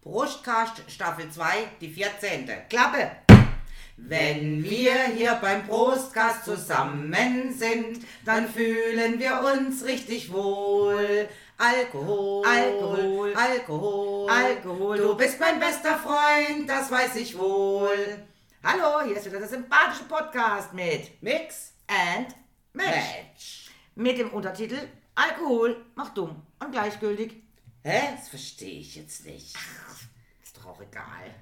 Brustkast Staffel 2, die 14. Klappe! Wenn wir hier beim Brustkast zusammen sind, dann fühlen wir uns richtig wohl. Alkohol, Alkohol, Alkohol, Alkohol. Du bist mein bester Freund, das weiß ich wohl. Hallo, hier ist wieder der sympathische Podcast mit Mix And Match. Match. Mit dem Untertitel Alkohol macht dumm und gleichgültig. Hä? Das verstehe ich jetzt nicht. Ist doch auch egal.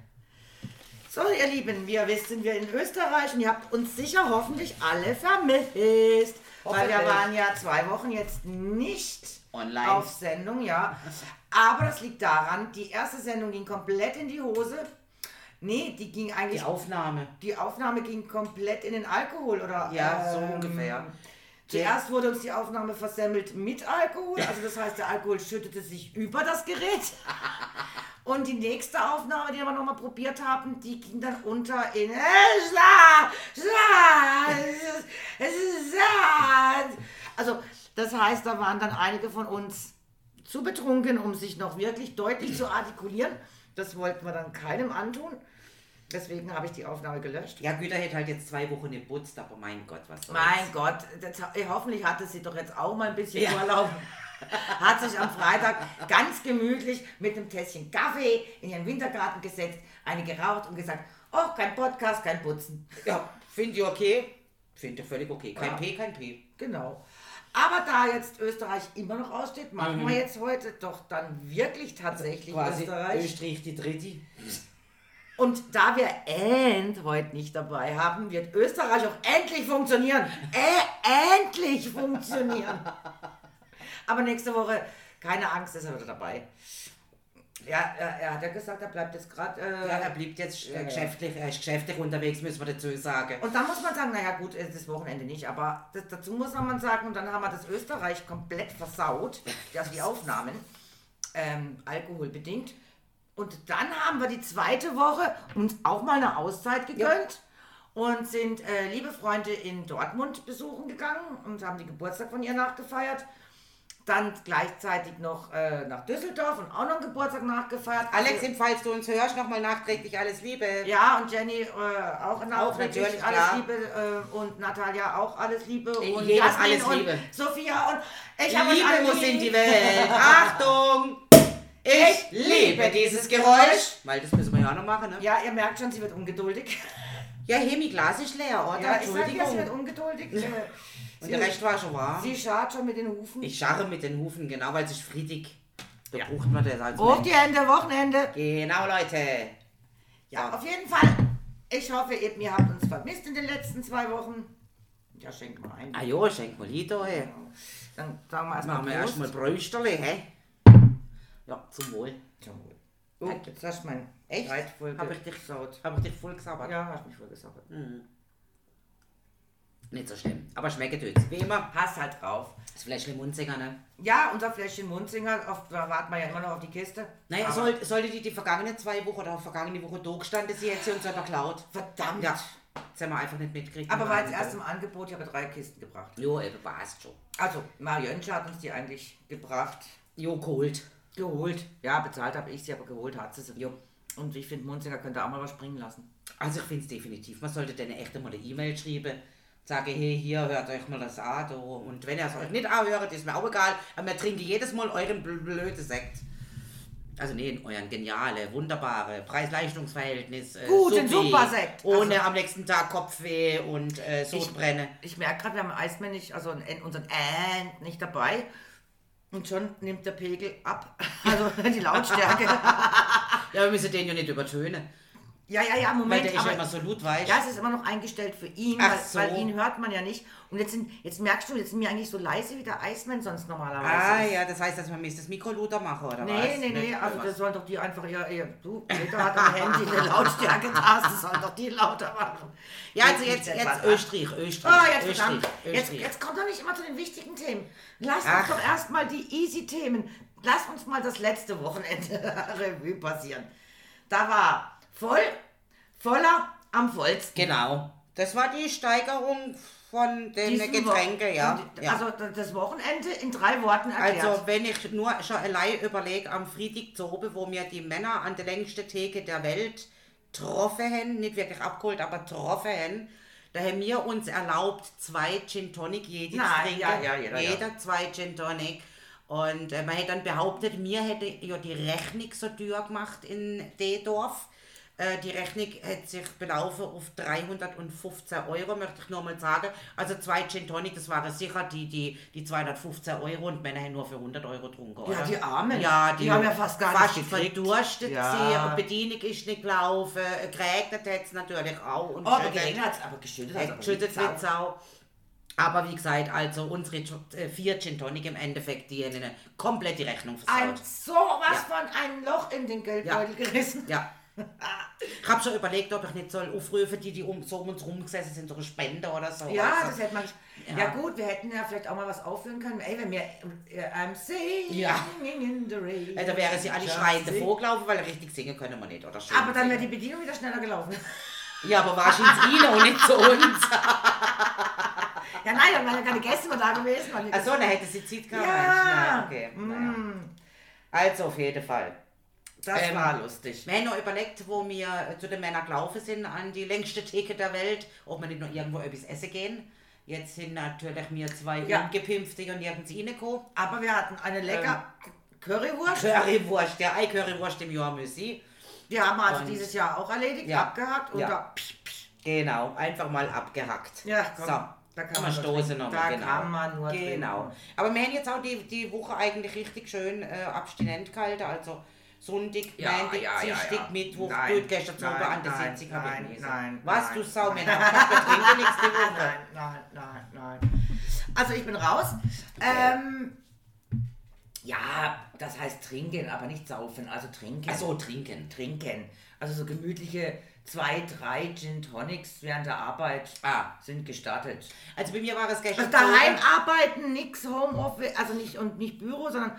So, ihr Lieben, wisst, sind wir in Österreich und ihr habt uns sicher hoffentlich alle vermisst. Weil wir waren ja zwei Wochen jetzt nicht Online. auf Sendung, ja. Aber das liegt daran, die erste Sendung ging komplett in die Hose. Nee, die ging eigentlich. Die Aufnahme. Die Aufnahme ging komplett in den Alkohol, oder? Ja, so ähm, ungefähr. Zuerst wurde uns die Aufnahme versemmelt mit Alkohol, also das heißt, der Alkohol schüttete sich über das Gerät. Und die nächste Aufnahme, die wir nochmal probiert haben, die ging dann unter in äh. Also das heißt, da waren dann einige von uns zu betrunken, um sich noch wirklich deutlich zu artikulieren. Das wollten wir dann keinem antun. Deswegen habe ich die Aufnahme gelöscht. Ja, Güter hätte halt jetzt zwei Wochen geputzt, aber mein Gott, was soll's. Mein Gott, das, eh, hoffentlich hatte sie doch jetzt auch mal ein bisschen Ja. Urlaub. Hat sich am Freitag ganz gemütlich mit einem Tässchen Kaffee in ihren Wintergarten gesetzt, eine geraucht und gesagt, oh, kein Podcast, kein Putzen. Ja, finde ich okay. Finde ich völlig okay. Kein Ja. P, kein P. Genau. Aber da jetzt Österreich immer noch aussteht, machen Mhm. wir jetzt heute doch dann wirklich tatsächlich Quasi Österreich. Österreich die dritte. Und da wir End heute nicht dabei haben, wird Österreich auch endlich funktionieren. Äh, endlich funktionieren. Aber nächste Woche, keine Angst, ist er wieder dabei. Ja, er, er hat ja gesagt, er bleibt jetzt gerade. Äh, Ja, er blieb jetzt äh, geschäftlich, er ist geschäftlich unterwegs, müssen wir dazu sagen. und dann muss man sagen, naja gut, es ist das Wochenende nicht, aber das, dazu muss man sagen, und dann haben wir das Österreich komplett versaut, also die Aufnahmen, ähm, alkoholbedingt. Und dann haben wir die zweite Woche uns auch mal eine Auszeit gegönnt und sind äh, liebe Freunde in Dortmund besuchen gegangen und haben die Geburtstag von ihr nachgefeiert. Dann gleichzeitig noch äh, nach Düsseldorf und auch noch einen Geburtstag nachgefeiert. Alex, Also- falls du uns hörst, nochmal nachträglich alles Liebe. ja, und Jenny äh, auch nachträglich natürlich, alles klar. Liebe äh, und Natalia auch alles Liebe und jedem Jasmin alles und Liebe. Sophia und ich habe Liebe alle muss in die Welt. Achtung! Ich liebe dieses Geräusch. Weil das müssen wir ja auch noch machen, ne? Ja, ihr merkt schon, sie wird ungeduldig. Ja, Hemi, Glas ist leer, oder? Ja, ich sag ja, sie wird ungeduldig. Und der Rest war schon wahr. Sie schart schon mit den Hufen. Ich scharre mit den Hufen, genau, weil es ist friedig. Da Ja. braucht man das als Auf die. Hände, Wochenende. Genau, Leute. Ja, So. auf jeden Fall. Ich hoffe eben, ihr habt uns vermisst in den letzten zwei Wochen. Ja, schenkt mal ein. Ah jo, schenk mal Lido, hey. Dann sagen wir erstmal Machen wir erstmal Brösterle, hä? Ja, zum Wohl. Zum Wohl. Oh. Jetzt hast du mein Echt? Streit voll Hab ich dich- gesaut. Hab ich dich voll gesabbert? Ja, hast mich voll gesaut. Nicht so schlimm. Aber schmeckt tut's. Wie immer. Pass halt drauf. Das Fläschchen Munzinger, ne? Ja, unser Fläschchen Munzinger, auf, da warten wir ja immer noch auf die Kiste. Naja, soll, sollte die die vergangenen zwei Wochen oder vergangene Woche da gestanden, sie hätte sie uns aber geklaut. Verdammt. Ja, das haben wir einfach nicht mitgekriegt. Aber war jetzt erst im Angebot, ich habe drei Kisten gebracht. Jo, eben, war's schon. Also, Mario Jönsch hat uns die eigentlich gebracht. Jo, geholt. Geholt. Ja, bezahlt habe ich sie, aber geholt hat sie sie. Jo. Und ich finde, Munzinger könnte auch mal was springen lassen. Also ich finde es definitiv. Man sollte denen echt einmal eine E-Mail schreiben. Sage, hey, hier, hört euch mal das an. Da. Und wenn ihr es euch nicht anhört, ist mir auch egal. Aber wir trinken jedes Mal euren bl blöden Sekt. Also nee, euren geniale, wunderbare Preis-Leistungs-Verhältnis. Äh, Guten supi. Supersekt. Ohne Also- am nächsten Tag Kopfweh und äh, Sodbrennen. Ich merke gerade, wir haben Eismann nicht, also unseren End nicht dabei. Und schon nimmt der Pegel ab. Also die Lautstärke. Ja, wir müssen den ja nicht übertönen. Ja, ja, ja, Weil Moment. der ist ja immer so lautweich. Ja, es ist immer noch eingestellt für ihn, weil, so. weil ihn hört man ja nicht. Und jetzt, sind, jetzt merkst du, jetzt sind wir eigentlich so leise wie der Eismann sonst normalerweise ah ist. ja, das heißt, dass man müsste das Mikro lauter machen, oder was? Nee, nee, nee, also das sollen doch die einfach ihr, ihr du, Peter hat am Handy eine Lautstärke-Taste, sollen doch die lauter machen. Ja, also jetzt, nicht jetzt etwas Österreich, Österreich, Ah, jetzt Österreich, verdammt. Jetzt, Österreich. jetzt kommt doch nicht immer zu den wichtigen Themen. Lass Ach. uns doch erstmal die easy Themen. Lass uns mal das letzte Wochenende Revue passieren. Da war voll, voller am vollsten. Genau. Das war die Steigerung von den Getränken, ja. und- ja. Also das Wochenende in drei Worten erklärt. Also wenn ich nur schon allein überlege, am Freitag zu oben, wo mir die Männer an der längsten Theke der Welt getroffen haben, nicht wirklich abgeholt, aber getroffen haben, da haben wir uns erlaubt, zwei Gin Tonic jede zu Nein, trinken. ja, ja, jeder, ja. Jeder zwei Gin Tonic. Und äh, man hätte dann behauptet, mir hätte ja die Rechnung so teuer gemacht in D-Dorf. Äh, die Rechnung hat sich belaufen auf 315 Euro, möchte ich nur mal sagen. Also zwei Gin Tonic, das waren sicher die, die, die 215 Euro und Männer haben nur für 100 Euro getrunken, oder? Ja, die Armen. Ja, Die haben ja fast gar fast nicht gekriegt. verdurstet Ja. sie Bedienung ist nicht gelaufen, äh, geregnet hat es natürlich auch. Und oh, geregnet hat es, aber geschüttet hat äh, geschüttet wird Sau. Aber wie gesagt, also unsere vier Gin Tonic im Endeffekt, die eine komplette Rechnung Ein versaut. sowas Ja. von ein Loch in den Geldbeutel gerissen. Ja. Ich habe schon überlegt, ob ich nicht soll aufrufen, die, die um, so um uns rumgesessen sind, so eine Spende oder so. Ja, also, das hätte man. Ja. Ja. gut, wir hätten ja vielleicht auch mal was aufführen können. Ey, wenn wir äh, I'm singing Ja. in the rain. äh, da wäre sie alle Just schreiend sing. davor gelaufen, weil richtig singen können wir nicht. Oder schön Aber dann wäre die. Bedienung wieder schneller gelaufen. Ja, aber wahrscheinlich ihnen und nicht zu uns. Ja, nein, dann wären ja keine Gäste mehr da gewesen. Achso, dann hätte sie Zeit gehabt. Ja. Okay. Mm. Naja. Also auf jeden Fall. Das Ähm, war lustig. Wir haben noch überlegt, wo wir äh, zu den Männern gelaufen sind, an die längste Theke der Welt, ob wir nicht noch irgendwo etwas essen gehen. Jetzt sind natürlich wir zwei Ja. ungepimpfte und nirgends reingekommen. Aber wir hatten eine lecker Currywurst. Currywurst, der Ei Currywurst im Jahr Müssi. Die haben wir also Und- dieses Jahr auch erledigt, Ja. abgehakt und Ja. da. Psch, psch. Genau, einfach mal abgehackt. Ja, komm, so. da kann man stoßen nochmal. Da genau. kann man nur Genau. trinken. Aber wir haben jetzt auch die, die Woche eigentlich richtig schön äh, abstinent gehalten. Also Sonntag, Ja, Montag, ja, ja, Dienstag, ja. Mittwoch, Nein, gut, gestern nein, Abend an der nein, Sitzung habe ich nein, nicht. nein, Was, nein, du Sau, nein. wir trinken nichts die Woche. Nein, nein, nein, nein. Also ich bin raus. Ähm, ja, das heißt trinken, aber nicht saufen. Also trinken. Ach so, trinken. Trinken. Also so gemütliche zwei, drei Gin Tonics während der Arbeit Ah. sind gestartet. Also bei mir war es gestern Also daheim arbeiten, nix Homeoffice, also nicht und nicht Büro, sondern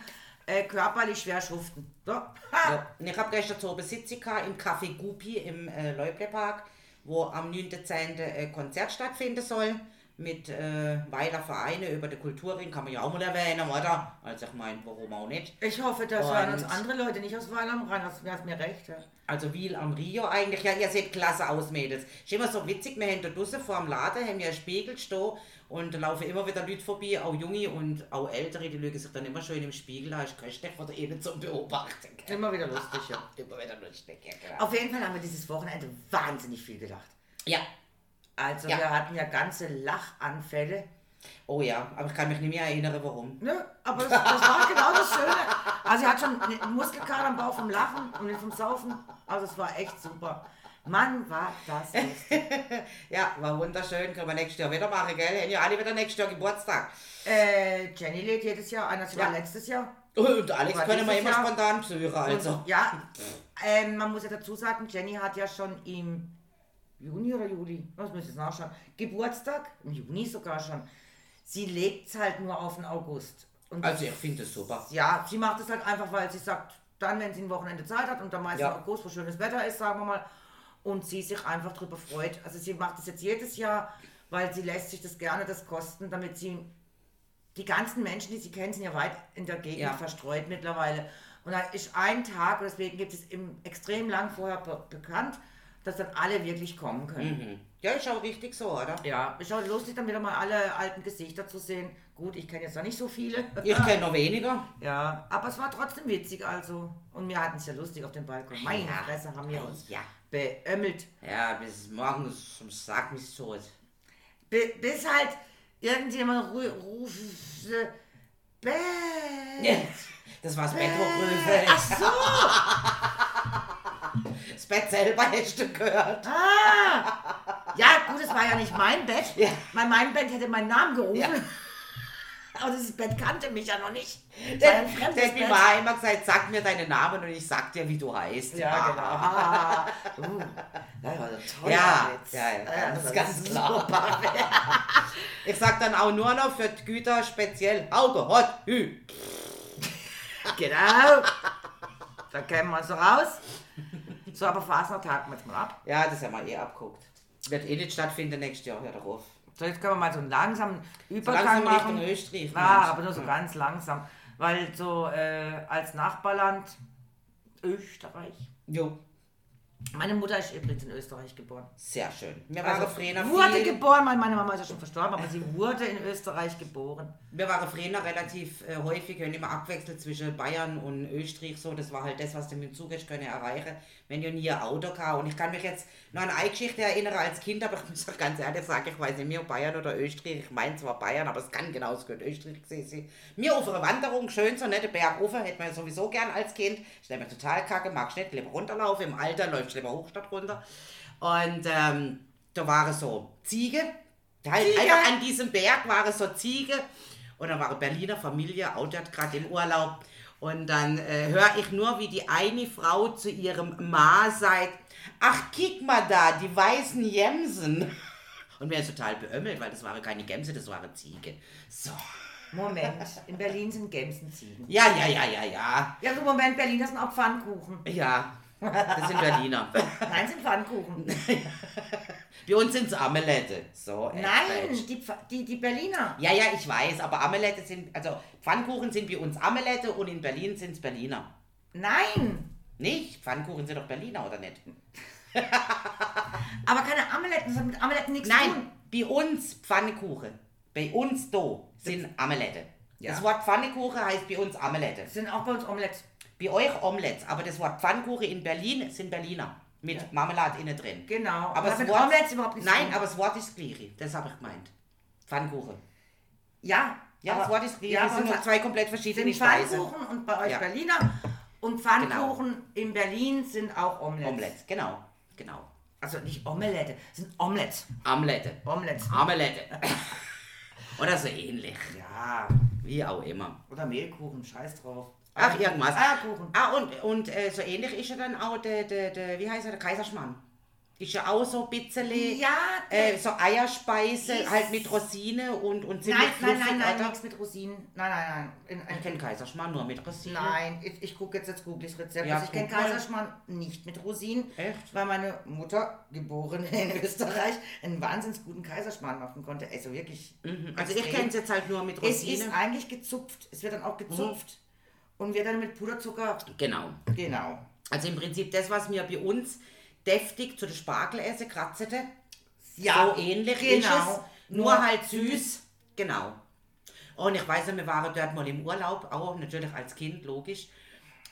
äh, körperlich schwer schuften. So. Ja. Ich habe gestern zur Besitzung im Café Gupi im äh, Leublepark, wo am 9.10. ein Konzert stattfinden soll. Mit äh, weiter Vereine über den Kulturring, kann man ja auch mal erwähnen, oder? Also ich meine, warum auch nicht. Ich hoffe, das Und- hören uns andere Leute nicht aus Weil am Rhein. Hast, hast mir recht. Ja. Also Wiel am Rio eigentlich. Ja, ihr seht klasse aus, Mädels. Ist immer so witzig, wir haben da draussen vor dem Laden, haben einen Spiegel stehen und da laufen immer wieder Leute vorbei, auch Junge und auch Ältere, die lügen sich dann immer schön im Spiegel, da ist köstlich von der Ebene zum Beobachten. gell? Immer wieder lustig, ja. Immer wieder lustig, ja, genau. Auf jeden Fall haben wir dieses Wochenende wahnsinnig viel gelacht. Ja. Also Ja. wir hatten ja ganze Lachanfälle. Oh ja, aber ich kann mich nicht mehr erinnern, warum. Ne? Aber das, das war genau das Schöne. Also sie hat schon einen Muskelkater am Bauch vom Lachen und nicht vom Saufen. Also es war echt super. Mann, war das lustig. Ja, war wunderschön, können wir nächstes Jahr wieder machen, gell? Haben ja alle wieder nächstes Jahr Geburtstag. äh, Jenny lädt jedes Jahr ein, das war Ja. letztes Jahr. Und Alex können wir immer Jahr. spontan besuchen, also. Und, ja, ähm, man muss ja dazu sagen, Jenny hat ja schon im Juni oder Juli, was muss ich jetzt nachschauen, Geburtstag, im Juni sogar schon. Sie legt es halt nur auf den August. Und Also ich finde es super. ja, sie macht es halt einfach, weil sie sagt, dann, wenn sie ein Wochenende Zeit hat und dann meist Ja. August, wo schönes Wetter ist, sagen wir mal, und sie sich einfach drüber freut. Also sie macht das jetzt jedes Jahr, weil sie lässt sich das gerne das kosten, damit sie die ganzen Menschen, die sie kennt, sind ja weit in der Gegend Ja. verstreut mittlerweile. Und da ist ein Tag, und deswegen gibt es im extrem lang vorher be bekannt, dass dann alle wirklich kommen können. Mhm. Ja, ist auch richtig so, oder? Ja, ist auch lustig, dann wieder mal alle alten Gesichter zu sehen. Gut, ich kenne jetzt noch nicht so viele. Ich kenne noch weniger. Ja, aber es war trotzdem witzig, also. Und wir hatten es ja lustig auf dem Balkon. Meine Ja. Fresse haben wir uns Ja. beömmelt. Ja, bis morgens zum Sack mich tot. Bi- bis halt irgendjemand ru rufte, Bett. Das war's Bett, Gröfe Ach so, Das Bett selber hättest du gehört. ah. Ja, gut, es war ja nicht mein Bett. Ja. Mein, mein Bett hätte meinen Namen gerufen. Ja. Aber dieses Bett kannte mich ja noch nicht. War Der, hat mir mal einmal gesagt, sag mir deinen Namen und ich sag dir, wie du heißt. Ja, genau. Ah. Uh, das war toller Ja, ja, ja, ganz, das war ganz klar. Ich sag dann auch nur noch für die Güter speziell Auge, Hot, Hü. Genau. Da kämen wir so raus. So, aber Fasnacht haken wir jetzt mal ab. Ja, das haben wir eh abguckt. Wird eh nicht stattfinden nächstes Jahr, hör darauf. So, jetzt können wir mal so einen langsamen Übergang langsam machen. Richtung Österreich, Ja, aber nur so ganz langsam. Weil so äh, als Nachbarland Österreich. Jo. Meine Mutter ist übrigens in Österreich geboren. Sehr schön. Wir Also, waren früher wurde viel, geboren, meine Mama ist ja schon verstorben, aber sie wurde in Österreich geboren. wir waren früher relativ äh, häufig, wenn immer abwechselt zwischen Bayern und Österreich so. Das war halt das, was du mit dem Zug hast können erreichen, wenn du nie ein Auto kam. Und ich kann mich jetzt noch an eine Geschichte erinnern als Kind, aber ich muss auch ganz ehrlich sagen, ich weiß nicht mehr, Bayern oder Österreich. Ich meine zwar Bayern, aber es kann genauso gut Österreich sein. Mir auf einer Wanderung, schön so nette Berg rauf, hätte man ja sowieso gern als Kind. Ich nehme total kacke, mag nicht, lieber runterlaufen. Im Alter läuft lieber hoch statt runter. Und ähm, da waren so Ziege. Halt Ziege? einfach an diesem Berg waren so Ziege. Und da war eine Berliner Familie, auch dort gerade im Urlaub. Und dann äh, höre ich nur, wie die eine Frau zu ihrem Ma sagt, ach, kick mal da, die weißen Jemsen. Und mir ist total beömmelt, weil das waren keine Gämse, das waren Ziege. So. Moment, in Berlin sind Gämsenziegen. Ja, ja, ja, ja, ja. Ja, so Moment, Berlin, das sind auch Pfannkuchen. Ja, das sind Berliner. Nein, sind Pfannkuchen. Bei uns sind es Amelette. So, äh, Nein, die, die, die Berliner. Ja, ja, ich weiß, aber Amelette sind, also Pfannkuchen sind bei uns Amelette und in Berlin sind es Berliner. Nein, Nicht? Pfannkuchen sind doch Berliner, oder nicht? aber keine Ameletten, das hat mit Ameletten nichts zu Nein, tun. bei uns Pfannkuchen. Bei uns da sind Amelette. Ja. Das Wort Pfannkuchen heißt bei uns Amelette. Das sind auch bei uns Omelettes. Bei euch Omelettes, aber das Wort Pfannkuchen in Berlin sind Berliner. Mit Marmelade innen drin. Genau. Aber das Wort, Omelettes überhaupt nichts zu Nein, aber das Wort ist gleiche. Das habe ich gemeint. Pfannkuchen. Ja, Ja, aber, das Wort ist gleiche. ja, das sind nur zwei komplett verschiedene sind. Pfannkuchen und bei euch Ja. Berliner. Und Pfannkuchen in Berlin sind auch Omelettes. Omelette, genau. Genau. Also nicht Omelette, sind Omelettes. Amelette. Omelettes. Amelette. Oder so ähnlich. Ja, Wie auch immer. oder Mehlkuchen, scheiß drauf. Ach, irgendwas. Eierkuchen. Ah, und, und äh, so ähnlich ist ja dann auch der, der, der wie heißt er, der Kaiserschmarrn. Ist ja auch so ein bisschen Ja, äh, so Eierspeise, Ist- halt mit Rosine und, und Nein, ziemlich nein, fluffig, nein, nein, oder? nichts mit Rosinen. Nein, nein, nein. In, Ich kenne Kaiserschmarrn nur mit Rosine. Nein, ich, ich gucke jetzt ich das Rezept. Ja, also ich kenne. Kaiserschmarrn nicht mit Rosinen, Echt? weil meine Mutter, geboren in Österreich, einen wahnsinnig guten Kaiserschmarrn machen konnte. Also wirklich. Mhm. Also ich extrem. kenne es jetzt halt nur mit Es Rosine. ist eigentlich gezupft. Es wird dann auch gezupft und wird dann mit Puderzucker. Genau. Genau. Also im Prinzip das, was wir bei uns deftig zu der Spargel essen, kratzete, Ja, so ähnlich genau. ist es, nur, halt süß. Genau. Und ich weiß, wir waren dort mal im Urlaub, auch natürlich als Kind, logisch.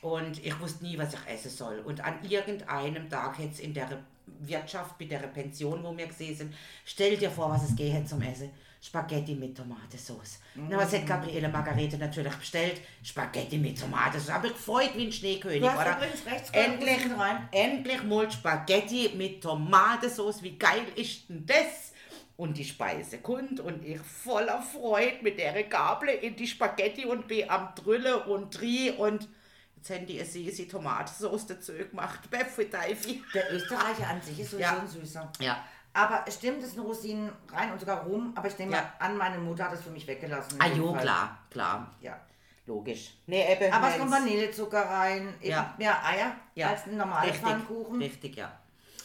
Und ich wusste nie, was ich essen soll. Und an irgendeinem Tag jetzt in der Wirtschaft, bei der Pension, wo wir gesehen sind, stell dir vor, was es geht zum Essen. Spaghetti mit Tomatensauce. Na, was hat Gabriele Margarete natürlich bestellt? Spaghetti mit Tomatensauce. Ich gefreut wie ein Schneekönig, Du hast oder? rechts Endlich, rein. endlich mal Spaghetti mit Tomatensauce. Wie geil ist denn das? Und die Speise kommt und ich voller Freude mit der Gabel in die Spaghetti und bin am Drülle und Drie und jetzt haben die eine süße Tomatensauce dazu gemacht. Beffi Teifi. Der Österreicher an sich ist sowieso Ja. ein süßer. Ja. Aber es stimmt, es sind Rosinen rein und sogar Rum. Aber ich nehme Ja. mal an, meine Mutter hat es für mich weggelassen. Ah jo, Fall. klar, klar. Ja. Logisch. Nee, eben. Aber es kommt Vanillezucker rein, eben Ja. mehr Eier ja. als ein normaler richtig, Pfannkuchen. Richtig, ja.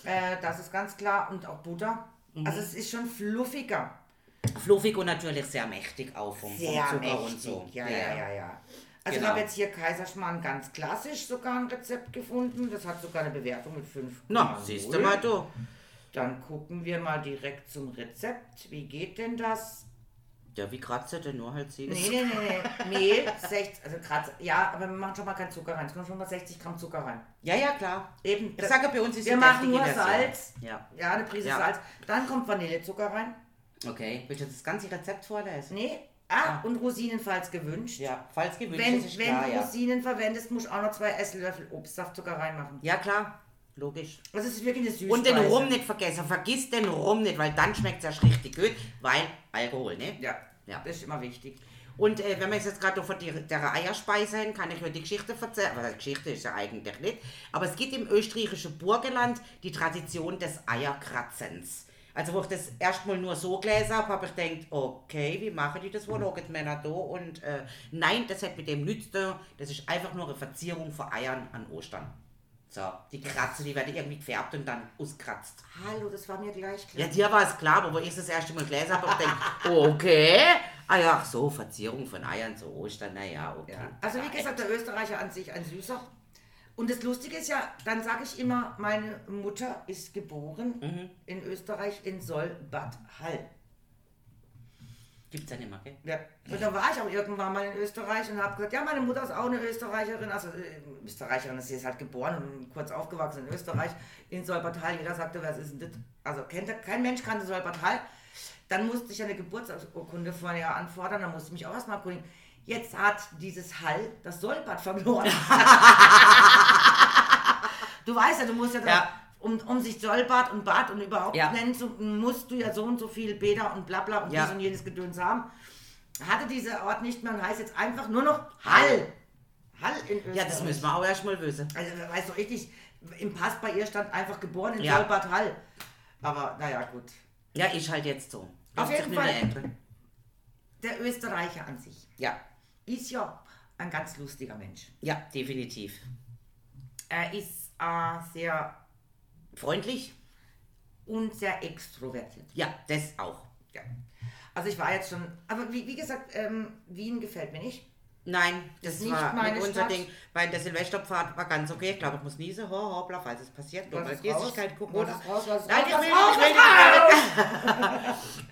Äh, das ist ganz klar. Und auch Butter. Mhm. Also es ist schon fluffiger. Fluffig und natürlich sehr mächtig auch vom, vom Sehr Zucker mächtig. und so. Ja, ja, ja, ja. Also Genau. ich habe jetzt hier Kaiserschmarrn ganz klassisch sogar ein Rezept gefunden. Das hat sogar eine Bewertung mit 5. Na, siehst du mal du. Dann gucken wir mal direkt zum Rezept. Wie geht denn das? Ja, wie kratzt er denn nur halt sie? Nee, nee, nee, nee. Mehl, 60, also Kratz, ja, aber wir machen schon mal keinen Zucker rein. Es kommt schon mal 60 Gramm Zucker rein. Ja, ja, klar. Eben, Ich sage, bei uns ist wir machen nur. Salz. Ja. Ja, eine Prise Ja. Salz. Dann kommt Vanillezucker rein. Okay. Willst du das ganze Rezept vorlesen? Nee. Ah, und Rosinen, falls gewünscht. Ja, falls gewünscht, Wenn, wenn klar, du ja. Rosinen verwendest, musst du auch noch zwei Esslöffel Obstsaftzucker reinmachen. Ja, klar. Logisch. Das ist wirklich eine Süßspeise. Und den Rum nicht vergessen. Vergiss den Rum nicht, weil dann schmeckt es erst richtig gut, weil Alkohol, ne? Ja, Ja. das ist immer wichtig. Und äh, wenn wir jetzt gerade von der, Eierspeise haben, kann ich euch die Geschichte erzählen. Aber die Geschichte ist ja eigentlich nicht. Aber es gibt im österreichischen Burgenland die Tradition des Eierkratzens. Also wo ich das erstmal nur so gelesen habe, habe ich gedacht, okay, wie machen die das wohl? Auch die Männer da? Und äh, nein, das hat mit dem nichts zu tun. Das ist einfach nur eine Verzierung von Eiern an Ostern. So, die Kratze, die werden irgendwie gefärbt und dann auskratzt. Hallo, das war mir gleich klar. Ja, dir war es klar, aber wo ich das erste Mal gelesen habe, habe ich gedacht, oh, okay. Ah ja, ach so, Verzierung von Eiern zu Ostern, naja, okay. Ja. Also wie gesagt, der Österreicher an sich ein Süßer. Und das Lustige ist ja, dann sage ich immer, meine Mutter ist geboren Mhm. in Österreich in Solbad Hall. Gibt's ja nicht mehr? Ja. Und dann war ich auch irgendwann mal in Österreich und habe gesagt, ja, meine Mutter ist auch eine Österreicherin, also äh, Österreicherin, sie ist halt geboren und kurz aufgewachsen in Österreich, in Solbad Hall. Jeder sagte, was ist denn das? Also kennt, kein Mensch kannte Solbad Hall. Dann musste ich eine Geburtsurkunde vorher anfordern, dann musste ich mich auch erstmal erkundigen. Jetzt hat dieses Hall das Solbad verloren. du weißt ja, du musst ja, Ja. Um, um sich Solbad und Bad und überhaupt Ja. nennen zu, musst du ja so und so viel Bäder und bla bla und Ja. dies und jenes Gedöns haben. Hatte dieser Ort nicht mehr und heißt jetzt einfach nur noch Hall. Hall in Österreich. Ja, das müssen wir auch erst mal wissen. Also, weißt du, richtig, im Pass bei ihr stand einfach geboren in Ja. Solbad Hall. Aber naja, gut. Ja, ist halt jetzt so. Auf jeden Fall. Der Österreicher an sich Ja, ist ja ein ganz lustiger Mensch. ja, definitiv. Er ist äh, sehr Freundlich? und sehr extrovertiert. Ja, das auch. Ja. Also ich war jetzt schon, aber wie, wie gesagt, ähm, Wien gefällt mir nicht. Nein, das Ist nicht war nicht unser Stadt. Ding. Weil der Silvesterpfad war ganz okay. Ich glaube, ich muss niesen, ho, hoppla, falls es passiert. Oder? ist raus? Was ist Nein, raus? ich will raus? ich will.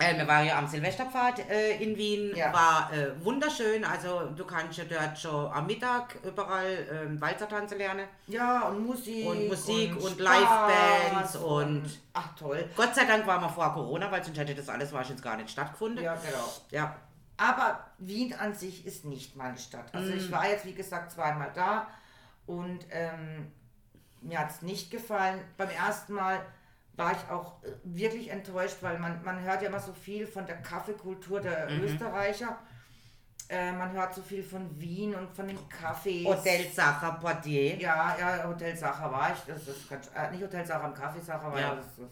Äh, wir waren ja am Silvesterpfad äh, in Wien, Ja. war äh, wunderschön. Also du kannst ja dort schon am Mittag überall ähm, Walzer tanzen lernen. Ja, und Musik. Und Musik und Spaß Livebands und- Ach toll. Gott sei Dank waren wir vor Corona, weil sonst hätte das alles wahrscheinlich gar nicht stattgefunden. Ja, genau. ja. Aber Wien an sich ist nicht meine Stadt. Also Mm. ich war jetzt, wie gesagt, zweimal da und ähm, mir hat es nicht gefallen. Beim ersten Mal war ich auch äh, wirklich enttäuscht, weil man, man hört ja immer so viel von der Kaffeekultur der Mhm. Österreicher. Äh, man hört so viel von Wien und von den Cafés. Hotel Sacher Portier. Ja, ja, Hotel Sacher war ich. Das ist ganz, äh, nicht Hotel Sacher, Kaffee Sacher war Ja. ja. das, das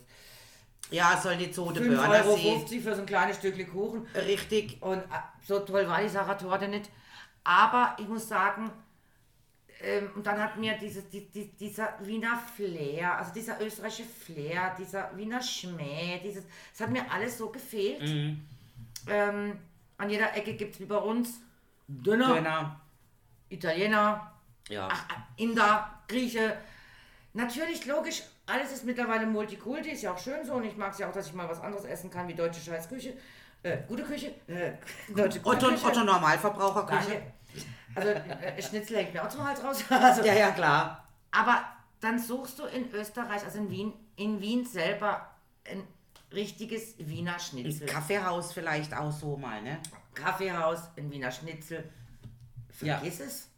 Ja, soll die Zote 5,50 Börner Euro sie. für so ein kleines Stückchen Kuchen. Richtig. Und äh, so toll war die Sachertorte nicht. Aber ich muss sagen, ähm, und dann hat mir dieses, die, die, dieser Wiener Flair, also dieser österreichische Flair, dieser Wiener Schmäh, dieses, es hat mir alles so gefehlt. Mhm. Ähm, an jeder Ecke gibt es wie bei uns Döner, Döner. Italiener, Ja. ach, Inder, Grieche. Natürlich, logisch, alles ist mittlerweile Multikulti, ist ja auch schön so und ich mag es ja auch, dass ich mal was anderes essen kann wie deutsche Scheißküche. Äh, gute Küche, äh, deutsche Otto, Küche. Otto Normalverbraucherküche. Danke. Also äh, Schnitzel hängt mir auch zum Hals raus. Also, Ja, ja, klar. Aber dann suchst du in Österreich, also in Wien, in Wien selber ein richtiges Wiener Ein Schnitzel. Kaffeehaus vielleicht auch so mal, ne? Kaffeehaus, ein Wiener Schnitzel. Ja. Vergiss es.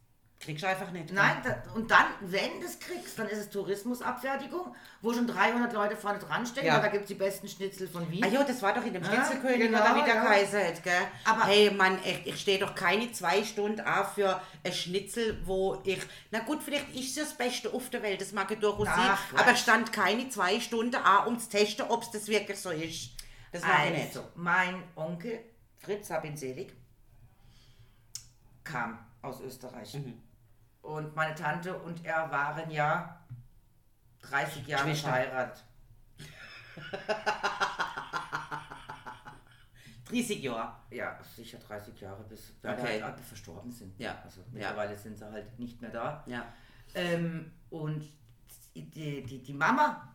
Kriegst du einfach nicht. Nein, da, und dann, wenn du es kriegst, dann ist es Tourismusabfertigung, wo schon 300 Leute vorne dran stehen, Ja. weil da gibt es die besten Schnitzel von Wien. Ah jo, das war doch in dem Ja, Schnitzelkönig genau, oder wie der ja. Kaiser hat, gell? Aber- hey Mann, echt, ich stehe doch keine zwei Stunden an für ein Schnitzel, wo ich, na gut, vielleicht ist es das Beste auf der Welt, das mag ich durchaus sein, Ach, aber Quatsch. stand keine zwei Stunden an, um zu testen, ob es das wirklich so ist. Das mache ich nicht. Also, mein Onkel, Fritz, hab ihn selig, kam aus Österreich. Mhm. Und meine Tante und er waren ja 30 Jahre verheiratet. 30 Jahre. Ja, sicher 30 Jahre, bis beide Okay. halt verstorben sind. Ja. Also mittlerweile sind sie halt nicht mehr da. Ja. Ähm, und die, die, die Mama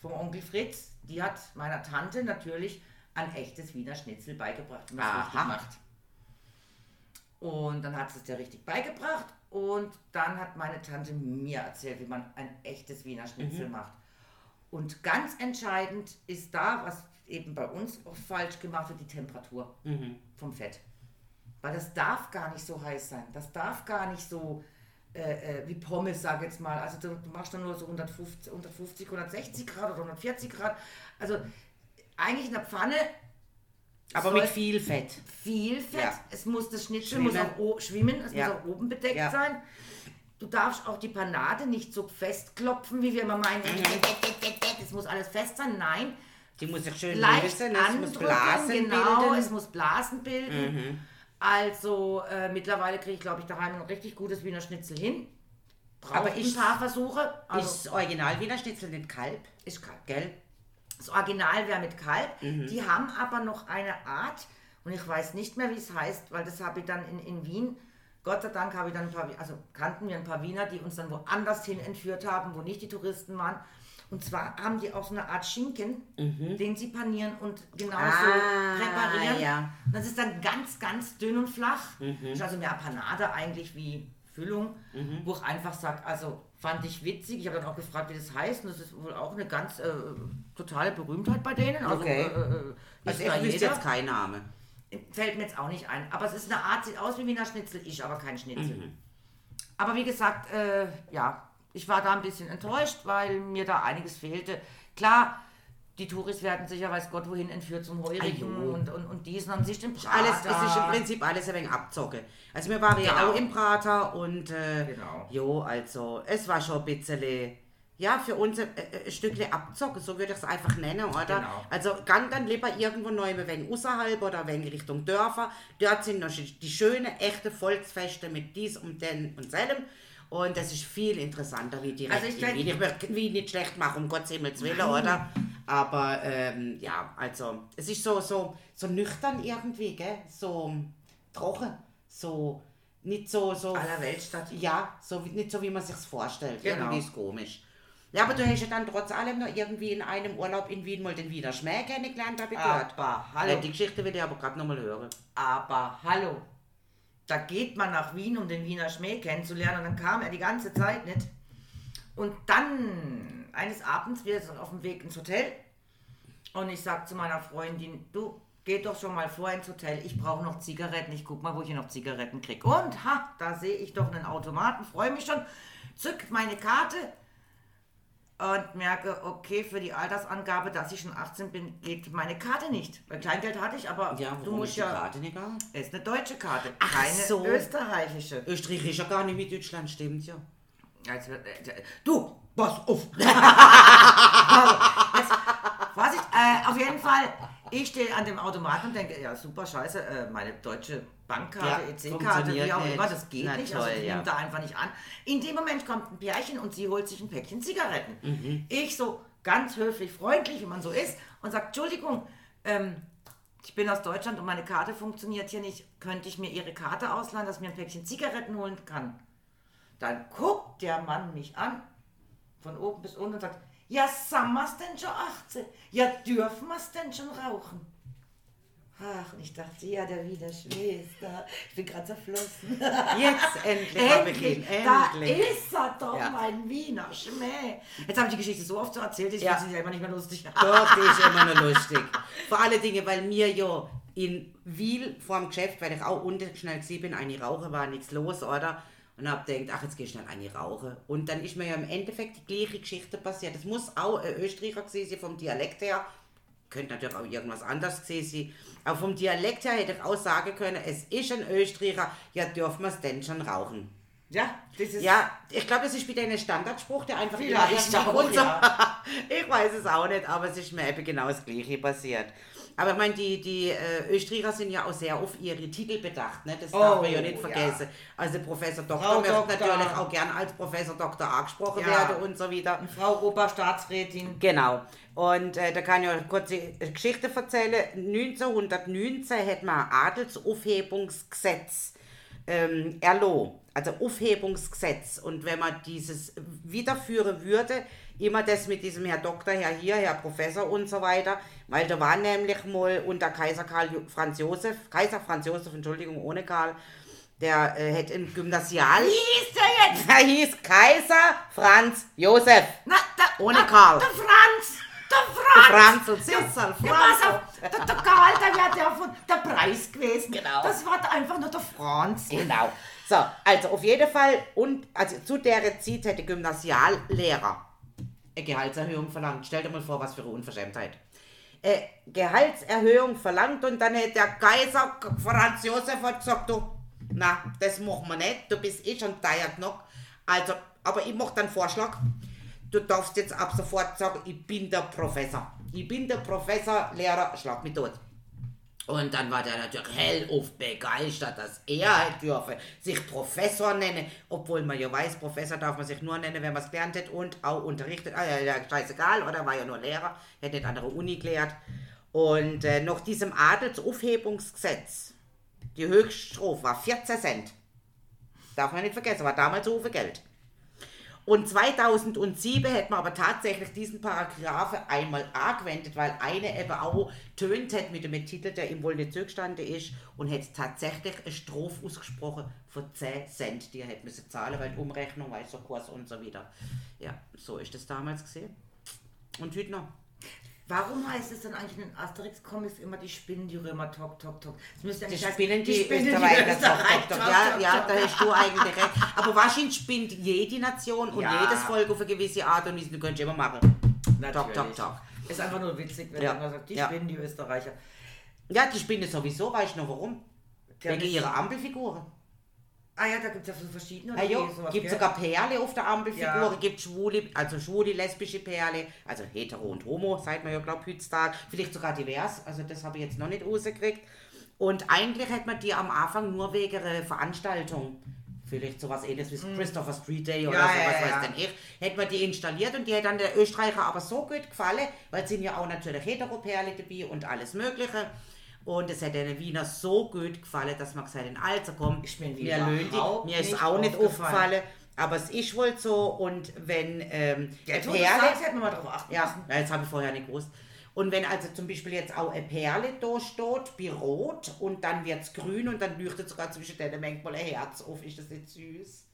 vom Onkel Fritz, die hat meiner Tante natürlich ein echtes Wiener Schnitzel beigebracht, Aha. richtig macht. Und dann hat sie es dir richtig beigebracht und dann hat meine Tante mir erzählt, wie man ein echtes Wiener Schnitzel macht. Und ganz entscheidend ist da, was eben bei uns oft falsch gemacht wird, die Temperatur Mhm. vom Fett. Weil das darf gar nicht so heiß sein. Das darf gar nicht so äh, äh, wie Pommes, sag jetzt mal. Also du, du machst dann nur so 150, 150, 160 Grad oder 140 Grad. Also eigentlich in der Pfanne Aber mit viel Fett. viel Fett. Ja. Es muss das Schnitzel Schwimmen. muss auch schwimmen, es Ja. muss auch oben bedeckt Ja. sein. Du darfst auch die Panade nicht so festklopfen, wie wir immer meinen. Mhm. Es muss alles fest sein. Nein, Die muss sich schön leicht lösen, es muss Blasen genau, bilden. Mhm. es muss Blasen bilden. Also äh, mittlerweile kriege ich, glaube ich, daheim ein richtig gutes Wiener Schnitzel hin. Braucht Aber ich ein paar Versuche. Also ist das Original Wiener Schnitzel nicht Kalb, ist kalt. gell? Das Original wäre mit Kalb. Mhm. Die haben aber noch eine Art, und ich weiß nicht mehr, wie es heißt, weil das habe ich dann in, in Wien, Gott sei Dank habe ich dann ein paar, also kannten wir ein paar Wiener, die uns dann woanders hin entführt haben, wo nicht die Touristen waren. Und zwar haben die auch so eine Art Schinken, den sie panieren und genauso Mhm. Ah, präparieren. ja. Mhm. Das ist dann ganz, ganz dünn und flach. Ist also mehr Panade eigentlich wie Füllung, Mhm. wo ich einfach sage, also fand ich witzig. Ich habe dann auch gefragt, wie das heißt. Und das ist wohl auch eine ganz äh, totale Berühmtheit bei denen. Also, Okay. äh, äh, Also ich wüsste jeder. jetzt kein Name. Fällt mir jetzt auch nicht ein. Aber es ist eine Art, sieht aus wie Wiener Schnitzel, ist aber kein Schnitzel. Mhm. Aber wie gesagt, äh, ja, ich war da ein bisschen enttäuscht, weil mir da einiges fehlte. Klar, die Touris werden sicher weiß Gott wohin entführt zum Heurigen und, und, und diesen haben sich den Prater. Alles, es ist im Prinzip alles ein wenig abzocke. Also wir waren ja Genau. auch im Prater und äh, Genau. jo, also es war schon ein bisschen, ja, für uns ein, ein Stückchen abzocke, so würde ich es einfach nennen, oder? Genau. Also gang dann lieber irgendwo neu, wenig außerhalb oder wenig Richtung Dörfer. Dort sind noch die schönen, echte Volksfeste mit dies und den und seinem. Und das ist viel interessanter wie direkt Also ich denk- Wien. Ich nicht schlecht machen, um Gottes Himmels Willen, oder? Aber ähm, ja, also es ist so, so, so nüchtern irgendwie, gell? So trocken, so nicht so, so. aller Weltstadt. Ja, so, nicht so wie man sich's vorstellt. Genau. Irgendwie ist komisch. Ja, aber du hast ja dann trotz allem noch irgendwie in einem Urlaub in Wien mal den Wiener Schmäh kennengelernt, habe ich gehört. Aber hallo. Äh, die Geschichte will ich aber gerade nochmal hören. Aber hallo, da geht man nach Wien, um den Wiener Schmäh kennenzulernen. Und dann kam er die ganze Zeit nicht. Und dann, eines Abends, wir sind auf dem Weg ins Hotel. Und ich sag zu meiner Freundin, du, geh doch schon mal vor ins Hotel, ich brauche noch Zigaretten, ich guck mal, wo ich hier noch Zigaretten kriege. Und ha, da sehe ich doch einen Automaten, freue mich schon, zück meine Karte und merke, okay, für die Altersangabe, dass ich schon 18 bin, geht meine Karte nicht. Weil Kleingeld hatte ich, aber Ja, du musst ist die ja Karte nicht gegangen? es ist eine deutsche Karte, Ach keine so. österreichische. Österreich ist ja gar nicht wie Deutschland, stimmt ja. Also, du, pass auf. Jetzt, Vorsicht, äh, auf jeden Fall, ich stehe an dem Automaten und denke, ja super, scheiße, äh, meine deutsche Bankkarte, Ja, EC-Karte, wie auch immer, das geht Na nicht, toll, also ich ja. nehme da einfach nicht an. In dem Moment kommt ein Pärchen und sie holt sich ein Päckchen Zigaretten. Mhm. Ich so ganz höflich, freundlich, wie man so ist, und sagt, Entschuldigung, ähm, ich bin aus Deutschland und meine Karte funktioniert hier nicht. Könnte ich mir Ihre Karte ausleihen, dass ich mir ein Päckchen Zigaretten holen kann? Dann guckt der Mann mich an, von oben bis unten und sagt, ja, sind wir's denn schon 18? Ja, dürfen wir's denn schon rauchen? Ach, und ich dachte, ja, der Wiener Schwester. Ich bin gerade zerflossen. Jetzt endlich habe ich ihn. Endlich, da Endlich. ist er doch, Ja. mein Wiener Schmäh. Jetzt habe ich die Geschichte so oft so erzählt, ich Ja. finde sie selber nicht mehr lustig. Doch, die ist immer noch lustig. Vor allen Dingen, weil mir ja in Wiel vor dem Geschäft, weil ich auch unten schnell gesehen bin, eine Rauche war nichts los, oder? Und hab gedacht, ach, jetzt geh ich schnell eine rauchen. Und dann ist mir ja im Endeffekt die gleiche Geschichte passiert. Es muss auch ein Österreicher gewesen sein, vom Dialekt her. Könnte natürlich auch irgendwas anderes gewesen sein. Aber vom Dialekt her hätte ich auch sagen können, es ist ein Österreicher, ja, dürfen wir es denn schon rauchen? Ja, das ist. Ja, ich glaube, das ist wieder ein Standardspruch, der einfach Vielleicht auch, kommt. ja. ich weiß es auch nicht, aber es ist mir eben genau das Gleiche passiert. Aber ich meine, die, die äh, Österreicher sind ja auch sehr auf ihre Titel bedacht, ne? das darf Oh, man ja nicht ja. vergessen. Also Professor Doktor Frau möchte Doktor. natürlich auch gern als Professor Doktor angesprochen Ja. werden und so wieder. Frau Oberstaatsrätin. Genau. Und äh, da kann ich euch kurz die Geschichte erzählen. 1919 hat man Adelsaufhebungsgesetz ähm, erloh, also Aufhebungsgesetz. Und wenn man dieses wiederführen würde, immer das mit diesem Herr Doktor, Herr hier, Herr Professor und so weiter, weil da war nämlich mal unter Kaiser Karl Franz Josef, Kaiser Franz Josef, Entschuldigung, ohne Karl, der äh, hätte im Gymnasial, Wie ist der jetzt? der hieß Kaiser Franz Josef, Na, der, Ohne ah, Karl. Der Franz! Der Franz! Franz und Sissel, pass auf, der, der Karl, der wäre der von der Preis gewesen. Genau. Das war einfach nur der Franz. Genau. So, also auf jeden Fall, und also zu der Zeit hätte Gymnasiallehrer eine Gehaltserhöhung verlangt. Stell dir mal vor, was für eine Unverschämtheit. Äh, Gehaltserhöhung verlangt und dann hätte der Kaiser Franz Josef gesagt, du, na, das machen wir nicht, du bist eh schon teuer genug. Also, aber ich mache dann Vorschlag, du darfst jetzt ab sofort sagen, ich bin der Professor. Ich bin der Professor, Lehrer, schlag mich tot. Und dann war der natürlich hellauf begeistert, dass er dürfe sich Professor nennen, obwohl man ja weiß, Professor darf man sich nur nennen, wenn man es gelernt hat und auch unterrichtet. Ah, ja, ja, scheißegal, oder? War ja nur Lehrer, hätte nicht an der Uni gelehrt. Und äh, nach diesem Adelsaufhebungsgesetz, die Höchststrophe war 14 Cent. Darf man nicht vergessen, war damals so viel Geld. Und 2007 hätte man aber tatsächlich diesen Paragraphen einmal angewendet, weil eine eben auch tönt hat mit dem Titel, der ihm wohl nicht zugestanden ist und hätte tatsächlich eine Strophe ausgesprochen von 10 Cent, die er hätte müssen zahlen, weil die Umrechnung war so Kurs und so wieder. Ja, so ist das damals gesehen. Und heute noch. Warum heißt es dann eigentlich in den Asterix-Comics immer die Spinnen, die Römer, tok, tok, tok? Das müsste Die heißen, spinnen die, Spinnen, Österreicher, die Österreicher, doch, tok, doch. Ja, tok, ja, tok, da tok. hast du eigentlich recht. Aber wahrscheinlich spinnt jede Nation und Ja. jedes Volk auf eine gewisse Art und Weise. Du könntest immer machen. Tok, tok, tok. Ist einfach nur witzig, wenn Ja. man sagt, die Ja. Spinnen, die Österreicher. Ja, die spinnen sowieso, weißt du noch warum? Der Wegen ihrer Ampelfiguren. Ah ja, da gibt es ja so verschiedene. Ja, sowas, gibt sogar Perle auf der Ampelfigur, Ja. gibt schwule, also schwule, lesbische Perle, also hetero und homo, sagt man ja, glaube ich, heutzutage. Vielleicht sogar divers, also das habe ich jetzt noch nicht rausgekriegt. Und eigentlich hätte man die am Anfang nur wegen einer Veranstaltung, vielleicht sowas ähnliches wie Christopher Street Day oder Ja, so, ja, was ja, weiß denn ich, hätte man die installiert und die hätte dann der Österreicher aber so gut gefallen, weil es sind ja auch natürlich hetero-Perle dabei und alles mögliche. Und es hätte den Wiener so gut gefallen, dass man gesagt hat, also komm, Ist mir wir löhnen die. überhaupt Mir ist auch nicht aufgefallen. aber es ist wohl so. Und wenn ähm, Ja, eine du sagst, Perle. hätten wir mal drauf achten Ja, ja, das habe ich vorher nicht gewusst. Und wenn also zum Beispiel jetzt auch eine Perle da steht, bei Rot, und dann wird es grün und dann leuchtet sogar zwischen denen manchmal ein Herz auf, ist das nicht süß?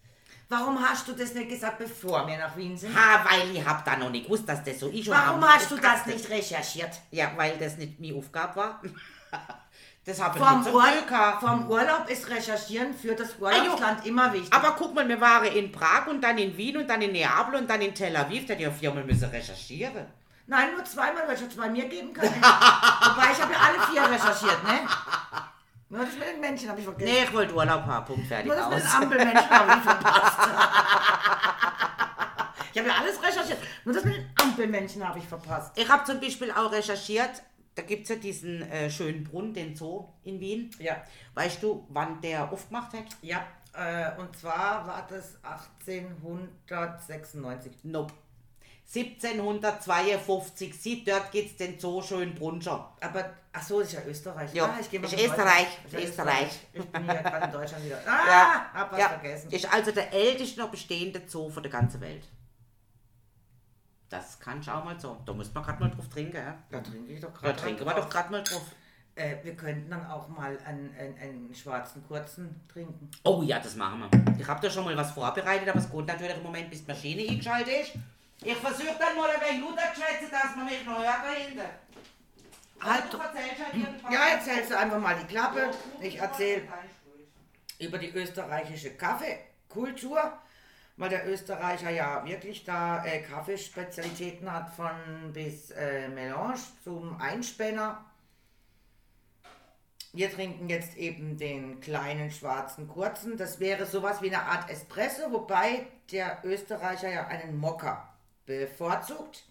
Warum hast du das nicht gesagt, bevor wir nach Wien sind? Ha, weil ich habe da noch nicht gewusst, dass das so ist. Warum hab hast du das nicht recherchiert? Ja, weil das nicht meine Aufgabe war. das habe ich Vom, nicht so Ur Glück gehabt. vom Urlaub ist Recherchieren für das Ah. Urlaubsland immer wichtig. Aber guck mal, wir waren in Prag und dann in Wien und dann in Neapel und dann in Tel Aviv. Da hätte ich ja viermal müssen recherchieren. Nein, nur zweimal, weil ich es bei mir geben kann. Wobei ich habe ja alle vier recherchiert, ne? Nur das mit den Menschen habe ich vergessen. Nee, ich wollte Urlaub haben. Punkt, fertig, Nur das mit den aus. Ampelmenschen habe ich verpasst. ich habe ja alles recherchiert. Nur das mit den Ampelmenschen habe ich verpasst. Ich habe zum Beispiel auch recherchiert, da gibt es ja diesen äh, schönen Brunnen, den Zoo in Wien. Ja. Weißt du, wann der aufgemacht hat? Ja, äh, und zwar war das 1896. Nope. 1752, sieh, dort gibt es den Zoo Schönbrunn schon. Aber, ach so, das ist ja Österreich. Ja, ah, ich gehe mal ist Österreich, ist Österreich. Ich bin hier gerade in Deutschland wieder. Ah, hab was ja, vergessen. Ist also der älteste noch bestehende Zoo von der ganzen Welt. Das kann ich auch mal so. Da muss man gerade mal drauf trinken, ja? da trinke ich doch Da gerade. trinken wir doch gerade mal drauf. Äh, wir könnten dann auch mal einen, einen, einen schwarzen kurzen trinken. Oh ja, das machen wir. Ich habe da schon mal was vorbereitet, aber es geht natürlich im Moment, bis die Maschine eingeschaltet ist. Ich versuche dann mal ein wenig lauter zu schwätzen, dass man mich noch hört da hinten. Halt, du erzählst halt ja, erzählst du einfach mal die Klappe. Ich erzähle über die österreichische Kaffeekultur, weil der Österreicher ja wirklich da äh, Kaffeespezialitäten hat, von bis äh, Melange zum Einspänner. Wir trinken jetzt eben den kleinen schwarzen kurzen. Das wäre sowas wie eine Art Espresso, wobei der Österreicher ja einen Mokka bevorzugt.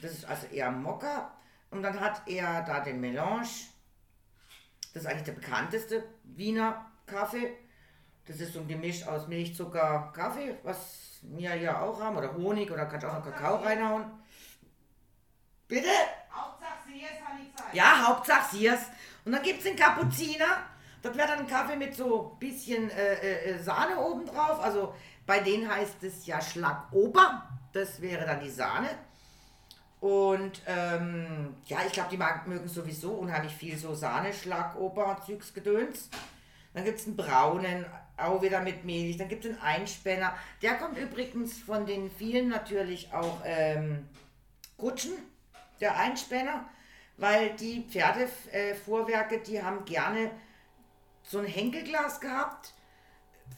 Das ist also eher Mokka. Und dann hat er da den Melange. Das ist eigentlich der bekannteste Wiener Kaffee. Das ist so ein Gemisch aus Milch, Zucker, Kaffee, was wir ja auch haben. Oder Honig oder kannst auch noch Kakao reinhauen. Bitte? Hauptsache sie es, habe ich gesagt. Ja, Hauptsache Siers. Und dann gibt es den Kapuziner. Das wäre dann ein Kaffee mit so ein bisschen äh, äh, Sahne oben drauf. Also bei denen heißt es ja Schlagober. Das wäre dann die Sahne. Und ähm, ja, ich glaube, die mag, mögen sowieso unheimlich viel so Sahne, Schlagober, Zügsgedöns. Dann gibt es einen braunen, auch wieder mit Milch. Dann gibt es einen Einspänner. Der kommt übrigens von den vielen natürlich auch ähm, Kutschen, der Einspänner, weil die Pferdefuhrwerke, die haben gerne so ein Henkelglas gehabt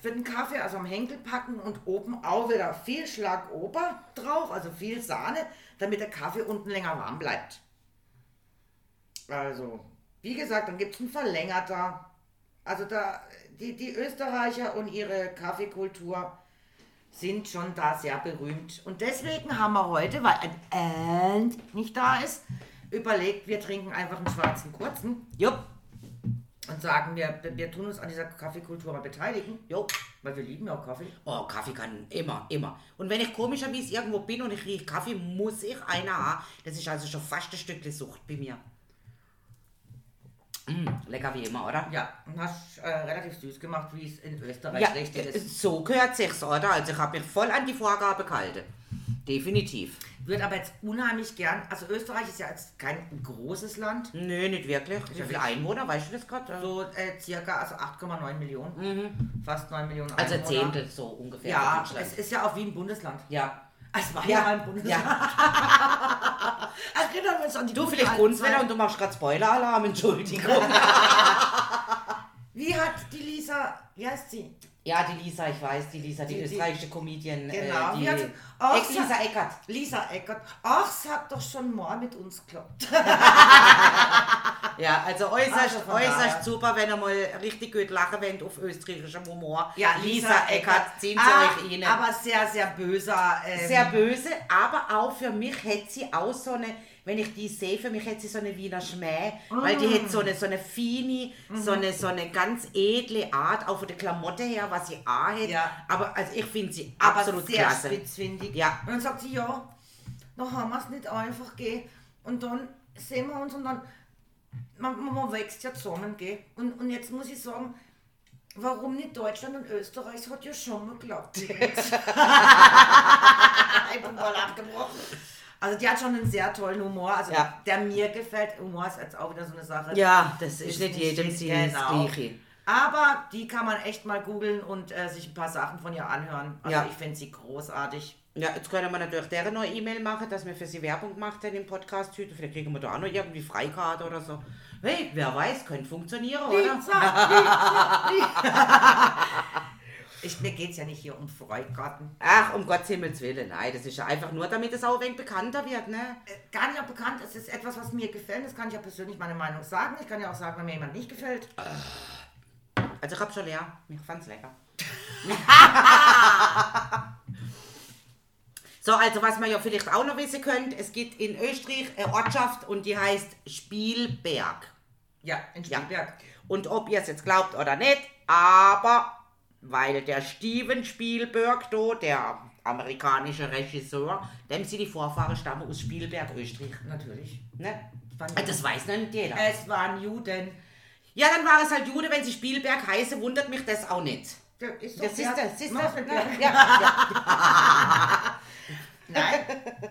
für den Kaffee, also am Henkel packen und oben auch wieder viel Schlagober drauf, also viel Sahne, damit der Kaffee unten länger warm bleibt. Also, wie gesagt, dann gibt es einen Verlängerter. Also da, die, die Österreicher und ihre Kaffeekultur sind schon da sehr berühmt. Und deswegen haben wir heute, weil ein And nicht da ist, überlegt, wir trinken einfach einen schwarzen kurzen Jupp, und sagen, wir, wir tun uns an dieser Kaffeekultur mal beteiligen, jupp. weil wir lieben ja auch Kaffee. Oh, Kaffee kann immer, immer. Und wenn ich komischerweise irgendwo bin und ich rieche Kaffee, muss ich einer haben. Das ist also schon fast ein Stückchen Sucht bei mir. Mm, lecker wie immer, oder? Ja, und hast äh, relativ süß gemacht, wie es in Österreich Ja, richtig äh, ist. so gehört sich's, oder? Also ich habe mich voll an die Vorgabe gehalten. Definitiv. Wird aber jetzt unheimlich gern, also Österreich ist ja jetzt kein großes Land, Nö, nicht wirklich. Wie viele Einwohner, weißt du das gerade? so äh, circa also 8,9 Millionen, fast 9 Millionen Also ein Einwohner. Zehntel so ungefähr. Ja, es ist ja auch wie ein Bundesland. ja. Es war Ja, ja, mal ein Bundesland. Erinnern wir uns an die Du, vielleicht Kunstwetter Zeiten. und du machst gerade Spoiler-Alarm, Entschuldigung. Wie hat die Lisa, wie heißt sie? Ja, die Lisa, ich weiß, die Lisa, die, Die- die- österreichische Comedian. Genau, Äh, die Oh, Ex-Lisa sie- Eckert. Lisa Eckert. Ach, es hat doch schon mal mit uns geklappt. Ja, also äußerst, Also von äußerst super, wenn ihr mal richtig gut lachen wollt auf österreichischem Humor. Ja, Lisa, Eckert, ziehen sie Ah, euch rein. Aber sehr, sehr böser. Ähm, Sehr böse, aber auch für mich hätte sie auch so eine, wenn ich die sehe, für mich hätte sie so eine Wiener Schmäh, weil die hat so eine, so eine feine, Mhm. so, eine, so eine ganz edle Art, auch von der Klamotte her, was sie auch hat. Ja. Aber also ich finde sie aber absolut sehr klasse. spitzfindig. Ja. Und dann sagt sie, ja, da haben wir es nicht einfach, gell. Und dann sehen wir uns und dann, man, man wächst ja zusammen, gell. Und, und jetzt muss ich sagen, warum nicht Deutschland und Österreich? Es hat ja schon mal geklappt. ich bin voll abgebrochen. Also die hat schon einen sehr tollen Humor, also Ja. der mir gefällt. Humor ist jetzt auch wieder so eine Sache. Ja, das ist, nicht jedem Sinn genau. das Gleiche. Aber die kann man echt mal googeln und äh, sich ein paar Sachen von ihr anhören. Also Ja. ich finde sie großartig. Ja, jetzt können wir natürlich deren neue E-Mail machen, dass wir für sie Werbung gemacht haben im Podcast heute. Vielleicht kriegen wir da auch noch irgendwie Freikarte oder so. Hey, wer weiß, könnte funktionieren, oder? Lisa, Lisa, Lisa. Ich, mir geht es ja nicht hier um Freikarten. Ach, um Gottes Himmels Willen, nein, das ist ja einfach nur, damit es auch ein wenig bekannter wird, ne? Äh, Gar nicht auch bekannt, es ist etwas, was mir gefällt. Das kann ich ja persönlich meine Meinung sagen. Ich kann ja auch sagen, wenn mir jemand nicht gefällt. Also ich hab schon leer, ich fand's lecker. so, also was man ja vielleicht auch noch wissen könnt, es gibt in Österreich eine Ortschaft und die heißt Spielberg. Ja, in Spielberg. Und ob ihr es jetzt glaubt oder nicht, aber weil der Steven Spielberg, da, der amerikanische Regisseur, dem sie die Vorfahren stammen aus Spielberg, Österreich. Natürlich. Ne? Das weiß noch nicht jeder. Es waren Juden. Ja, dann war es halt Jude, wenn sie Spielberg heiße, wundert mich das auch nicht. Ja, ist Das ist das, ist das. Ja, ja, Nein.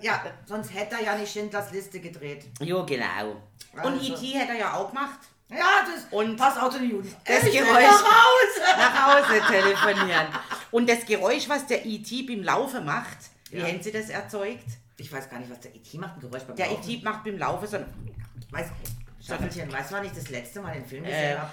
Ja, sonst hätte er ja nicht Schindlers Liste gedreht. Jo, genau. Und Also. E.T. hat er ja auch gemacht. Ja, das Und passt auch zu den Juden. das Ich Geräusch- nach Hause. nach Hause telefonieren. Und das Geräusch, was der E.T. beim Laufen macht, wie Ja. haben sie das erzeugt? Ich weiß gar nicht, was der E.T. macht, ein Geräusch beim Der Laufen. E.T. macht beim Laufen so ein, Weiß, Staffelchen, weißt du, wann ich das letzte Mal den Film äh, gesehen habe?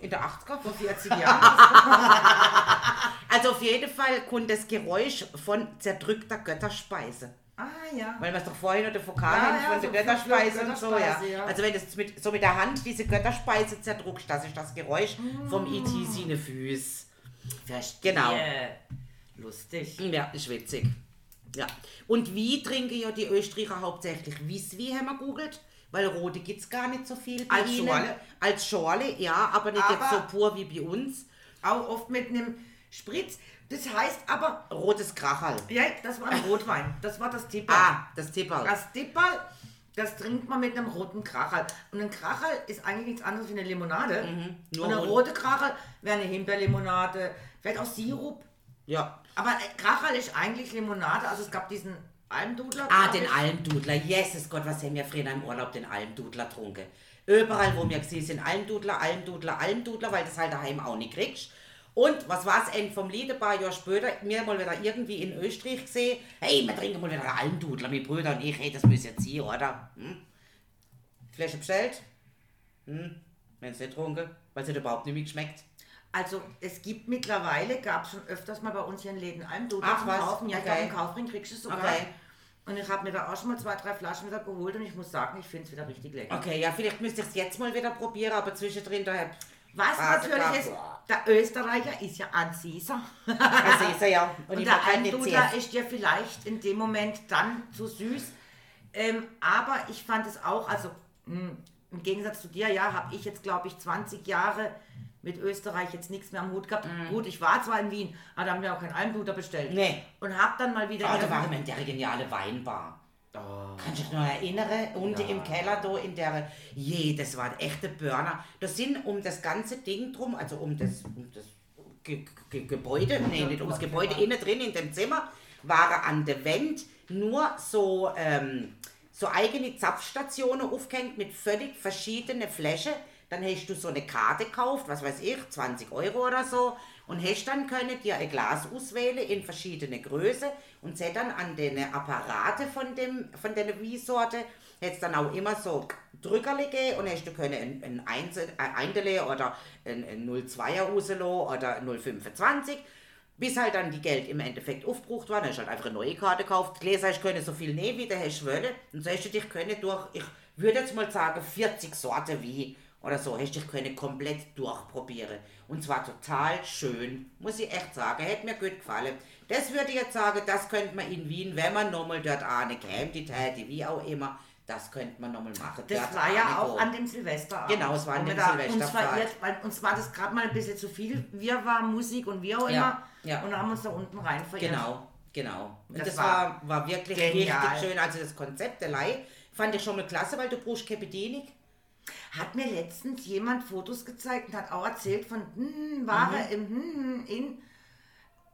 äh, in der 80er. Vor 40 Jahren. Also auf jeden Fall kommt das Geräusch von zerdrückter Götterspeise. Ah, ja. Weil wir es doch vorhin oder Vokal Ja, haben ja, von so der Götterspeise von und so, ja. Götterspeise, ja. Also wenn du mit, so mit der Hand diese Götterspeise zerdruckst, das ist das Geräusch vom Mm. E.T. seine Füße. Verstehe. Genau. Lustig. Ja, ist witzig. Ja. Und wie trinken ja die Österreicher hauptsächlich? Wie haben wir googelt? Weil rote gibt es gar nicht so viel bei Als ihnen. Schorle? Als Schorle, ja, aber nicht jetzt so Aber- pur wie bei uns. Auch oft mit einem Spritz. Das heißt aber, Rotes Krachal. ja, das war ein Rotwein. Das war das Tipper. Ah, das Tipperl. Das Tipperl, das trinkt man mit einem roten Krachal. Und ein Krachal ist eigentlich nichts anderes wie eine Limonade. Mhm, nur Und eine rot. rote Krachal wäre eine Himbeerlimonade, vielleicht auch Sirup. Ja. Aber Krachal ist eigentlich Limonade. Also es gab diesen Almdudler. Ah, den. Almdudler. Jesus Gott, was haben wir früher im Urlaub den Almdudler getrunken. Überall, wo wir gesehen sind, Almdudler, Almdudler, Almdudler, weil das halt daheim auch nicht kriegst. Und was war es vom Lied, ein paar Jahre später, mir mal wieder irgendwie in Österreich gesehen, hey, wir trinken mal wieder einen Almdudler, meine Brüder und ich, hey, das müsst ihr jetzt hier, oder? Hm? Flasche bestellt? Hm? Wenn es nicht getrunken, weil es hat überhaupt nicht mehr geschmeckt. Also es gibt mittlerweile, gab es schon öfters mal bei uns hier in Läden Almdudler Ach, zum was? Kaufen. Ja, ich Okay. glaube im Kaufring kriegst du es sogar. Okay. Und ich habe mir da auch schon mal zwei, drei Flaschen wieder geholt und ich muss sagen, ich finde es wieder richtig lecker. Okay, ja, vielleicht müsste ich es jetzt mal wieder probieren, aber zwischendrin, da hab Was Phase natürlich ist, der Österreicher ist ja ein. Also ist er ja. Und, Und der sehr. ist dir vielleicht in dem Moment dann zu süß. Ähm, aber ich fand es auch, also mh, im Gegensatz zu dir, ja, habe ich jetzt, glaube ich, 20 Jahre mit Österreich jetzt nichts mehr am Hut gehabt. Gut, ich war zwar in Wien, aber da haben wir auch keinen Almbluter bestellt. Nee. Und habe dann mal wieder... Ah, da waren wir in der geniale Weinbar. Kannst du dich noch erinnern? Unten im Keller da in der. Je, das war ein echter Burner. Da sind um das ganze Ding drum, also um das, um das Ge Ge Gebäude, nee, nicht ums Gebäude, innen drin in dem Zimmer, waren an der Wand nur so, ähm, so eigene Zapfstationen aufgehängt mit völlig verschiedenen Flächen. Dann hast du so eine Karte gekauft, was weiß ich, 20 Euro oder so, und hast dann können dir ein Glas auswählen in verschiedene Größe und sie dann an den Apparate von dem von der Wiesorte jetzt dann auch immer so Drückerle gegeben und hast du können ein, ein ein Eindele oder ein, ein 02er rauslassen oder ein 025 bis halt dann die Geld im Endeffekt aufgebraucht war, dann hast du halt einfach eine neue Karte gekauft. Gläser hast können so viel nehmen, wie du hast wollen. Und so hast du dich können durch, ich würde jetzt mal sagen, 40 Sorten wie oder so, hast du dich können komplett durchprobieren. Und zwar total schön, muss ich echt sagen. Hätte mir gut gefallen. Das würde ich jetzt sagen, das könnte man in Wien, wenn man nochmal dort eine käme, die Täte, wie auch immer, das könnte man nochmal machen. Das Dort war ja auch an dem Silvester. Genau, es war an dem Silvesterfahrt. Uns uns war das gerade mal ein bisschen zu viel. Wir waren Musik und wir auch immer. Ja, ja. Und haben uns da unten rein verirrt. Genau, genau. Und das, Das war, war wirklich genial. richtig schön. Also das Konzept der Leih fand ich schon mal klasse, weil du brauchst keine Bedienung. Hat mir letztens jemand Fotos gezeigt und hat auch erzählt von hm, Ware Mhm. im hm, hm, in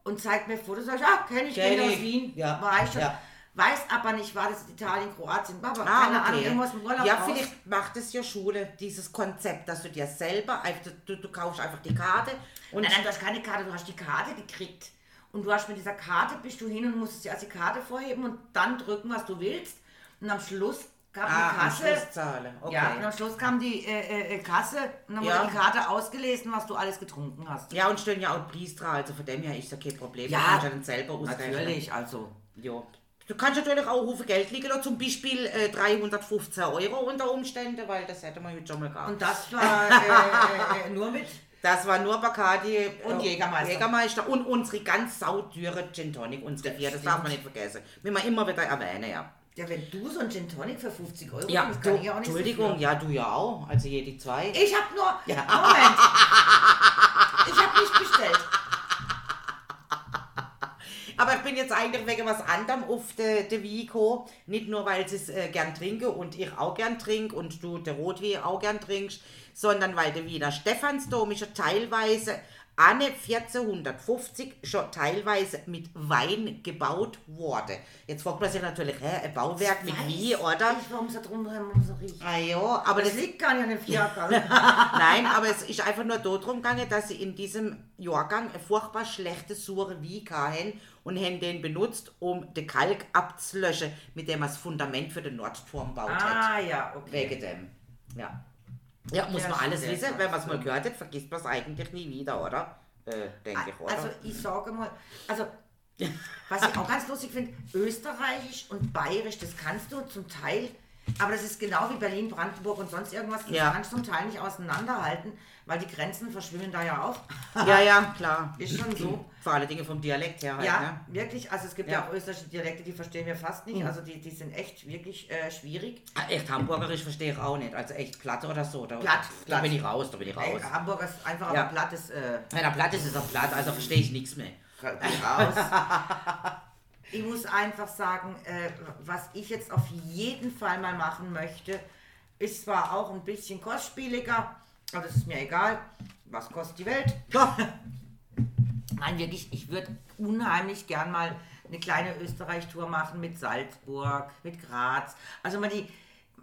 und zeigt mir Fotos. Sag ich, ah, kenne ich, Kenn kenne aus. Wien. Ja, War ich schon. ja. Weiß aber nicht, war das Italien, Kroatien, aber Ah, keine Ahnung, okay. irgendwas im Urlaub Ja, raus. vielleicht macht es ja Schule, dieses Konzept, dass du dir selber, einfach, du, du kaufst einfach die Karte und Nein, nein, du hast keine Karte, du hast die Karte gekriegt. Und du hast mit dieser Karte, bist du hin und musstest dir also die Karte vorheben und dann drücken, was du willst. Und am Schluss gab ah, am Kasse. Okay. Ja, und am Schluss kam die äh, äh, Kasse und dann Ja. wurde die Karte ausgelesen, was du alles getrunken hast. Ja, und stehen ja auch Priester, also von dem her ist ja kein Problem. Ja, du kannst ja dann selber ausrechnen. Natürlich, also. Ja. Du kannst natürlich auch Haufen Geld liegen lassen, zum Beispiel äh, 315 Euro unter Umständen, weil das hätte man heute schon mal gehabt. Und das war äh, äh, nur mit. Das war nur Bacardi Und äh, Jägermeister. Jägermeister und unsere ganz saudüre Gin Tonic, unsere vier, das darf man nicht vergessen. Will man immer wieder erwähnen, ja. Ja, wenn du so ein Gin Tonic für 50 Euro Ja, nimmst, du, kann ich auch nicht Entschuldigung, so ja, du ja auch, also jede zwei. Ich hab nur. Ja. Moment. Ich hab nicht bestellt. Aber ich bin jetzt eigentlich wegen was anderem auf der de Vico. Nicht nur, weil sie es äh, gern trinke und ich auch gern trinke und du der Rotwein auch gern trinkst, sondern weil der Wiener Stephansdom ist ja teilweise Anne 1450 schon teilweise mit Wein gebaut wurde. Jetzt fragt man sich natürlich, hä, ein Bauwerk mit Wein, oder? Ich, warum so drumherum so riecht. Ah ja, aber Das das liegt gar nicht an dem Viergang. Nein, aber es ist einfach nur darum gegangen, dass sie in diesem Jahrgang eine furchtbar schlechte Sure wie haben und haben den benutzt, um den Kalk abzulöschen, mit dem man das Fundament für den Nordturm baut hat. ah, ja, okay. Wegen dem. Ja. Ja, muss Ja, man alles wissen. Wenn man es mal gehört hat, vergisst man es eigentlich nie wieder, oder? Äh, denke ich, oder? Also ich sage mal, also was ich auch ganz lustig finde, Österreichisch und Bayerisch, das kannst du zum Teil, aber das ist genau wie Berlin, Brandenburg und sonst irgendwas, das Ja. kannst du zum Teil nicht auseinanderhalten, weil die Grenzen verschwimmen da ja auch. ja, ja, klar. Ist schon so. Vor allen Dingen vom Dialekt her halt, Ja, ne? wirklich, also es gibt ja. Ja. Mhm. auch österreichische Dialekte, die verstehen wir fast nicht, also die, die sind echt wirklich äh, schwierig. Ah, Echt Hamburgerisch verstehe ich auch nicht. Also echt Platt oder so. Da, Platt, da Platt. bin ich raus, da bin ich Ey, raus. Hamburger ist einfach Ja. aber platt ist äh, Wenn er platt ist, ist er platt, also verstehe ich nichts mehr. raus. ich muss einfach sagen, äh, was ich jetzt auf jeden Fall mal machen möchte, ist zwar auch ein bisschen kostspieliger, aber das ist mir egal. Was kostet die Welt? Nein, wirklich, ich würde unheimlich gern mal eine kleine Österreich-Tour machen mit Salzburg, mit Graz. Also man die,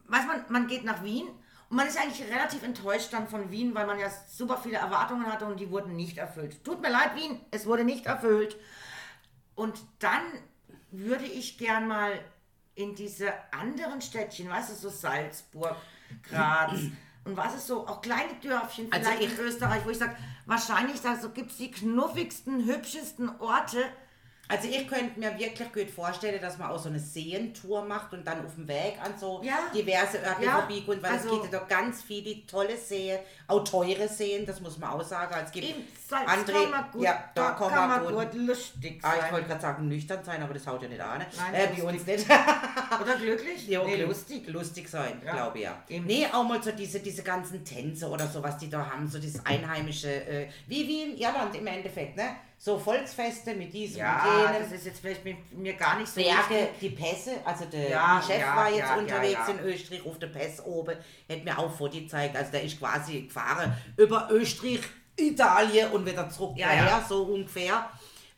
weiß man, man geht nach Wien und man ist eigentlich relativ enttäuscht dann von Wien, weil man ja super viele Erwartungen hatte und die wurden nicht erfüllt. Tut mir leid, Wien, es wurde nicht erfüllt. Und dann würde ich gern mal in diese anderen Städtchen, weißt du, so Salzburg, Graz und was ist so, auch kleine Dörfchen Also vielleicht ich- in Österreich, wo ich sage, wahrscheinlich da so gibt es die knuffigsten, hübschesten Orte. Also ich könnte mir wirklich gut vorstellen, dass man auch so eine Seentour macht und dann auf dem Weg an so Ja. diverse Orte Ja. vorbeikommt, weil Also- es gibt ja doch ganz viele tolle Seen, auch teure Seen, das muss man auch sagen. Es gibt Salz André, kann gut, ja, da, kann, man gut. lustig Ah, ich sein. wollte gerade sagen, nüchtern sein, aber das haut ja nicht an. ne? Nein, äh, bei uns nicht. Oder glücklich? Ja, nee, lustig. Lustig sein, Ja. glaube ich, ja. Eben. Nee, auch mal so diese, diese ganzen Tänze oder so, was die da haben, so dieses einheimische, äh, wie, wie in Irland im Endeffekt, ne? So Volksfeste mit diesem Ja, und das jenem. ist jetzt vielleicht mit mir gar nicht so Berge, die Pässe, also der Ja, Chef ja, war jetzt ja, unterwegs in Österreich auf der Pass oben, hat mir auch Foto gezeigt, also der ist quasi gefahren über Österreich, Italien und wieder zurück Ja, daher, ja. so ungefähr.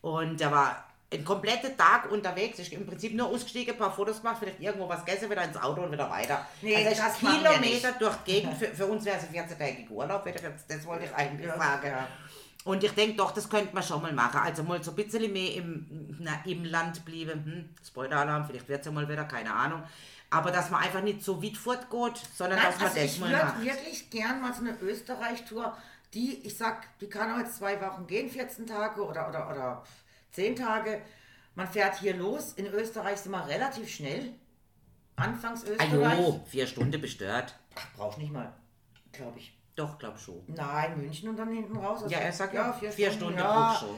Und der war einen kompletten Tag unterwegs, ist im Prinzip nur ausgestiegen, ein paar Fotos gemacht, vielleicht irgendwo was gegessen, wieder ins Auto und wieder weiter. Nee, also das Kilometer durch die Gegend, für, für uns wäre es ein 14-tägiger Urlaub, das wollte ich eigentlich sagen. ja. Und ich denke doch, das könnte man schon mal machen. Also mal so ein bisschen mehr im, na, im Land bleiben. Hm, Spoiler-Alarm, vielleicht wird es ja mal wieder, keine Ahnung. Aber dass man einfach nicht so weit fortgeht, sondern Nein, dass man also das ich mal würde macht. wirklich gern mal so eine Österreich-Tour, die, ich sag, die kann auch jetzt zwei Wochen gehen, 14 Tage oder, oder, oder 10 Tage. Man fährt hier los. In Österreich sind wir relativ schnell. Anfangs Ah Österreich. jo, vier Stunden bestört. Ach, brauchst nicht mal, glaube ich. Doch, glaub schon. Nein, München und dann hinten raus. Also, Ja, er sagt ja, vier, vier Stunden. Stunden ja, schon.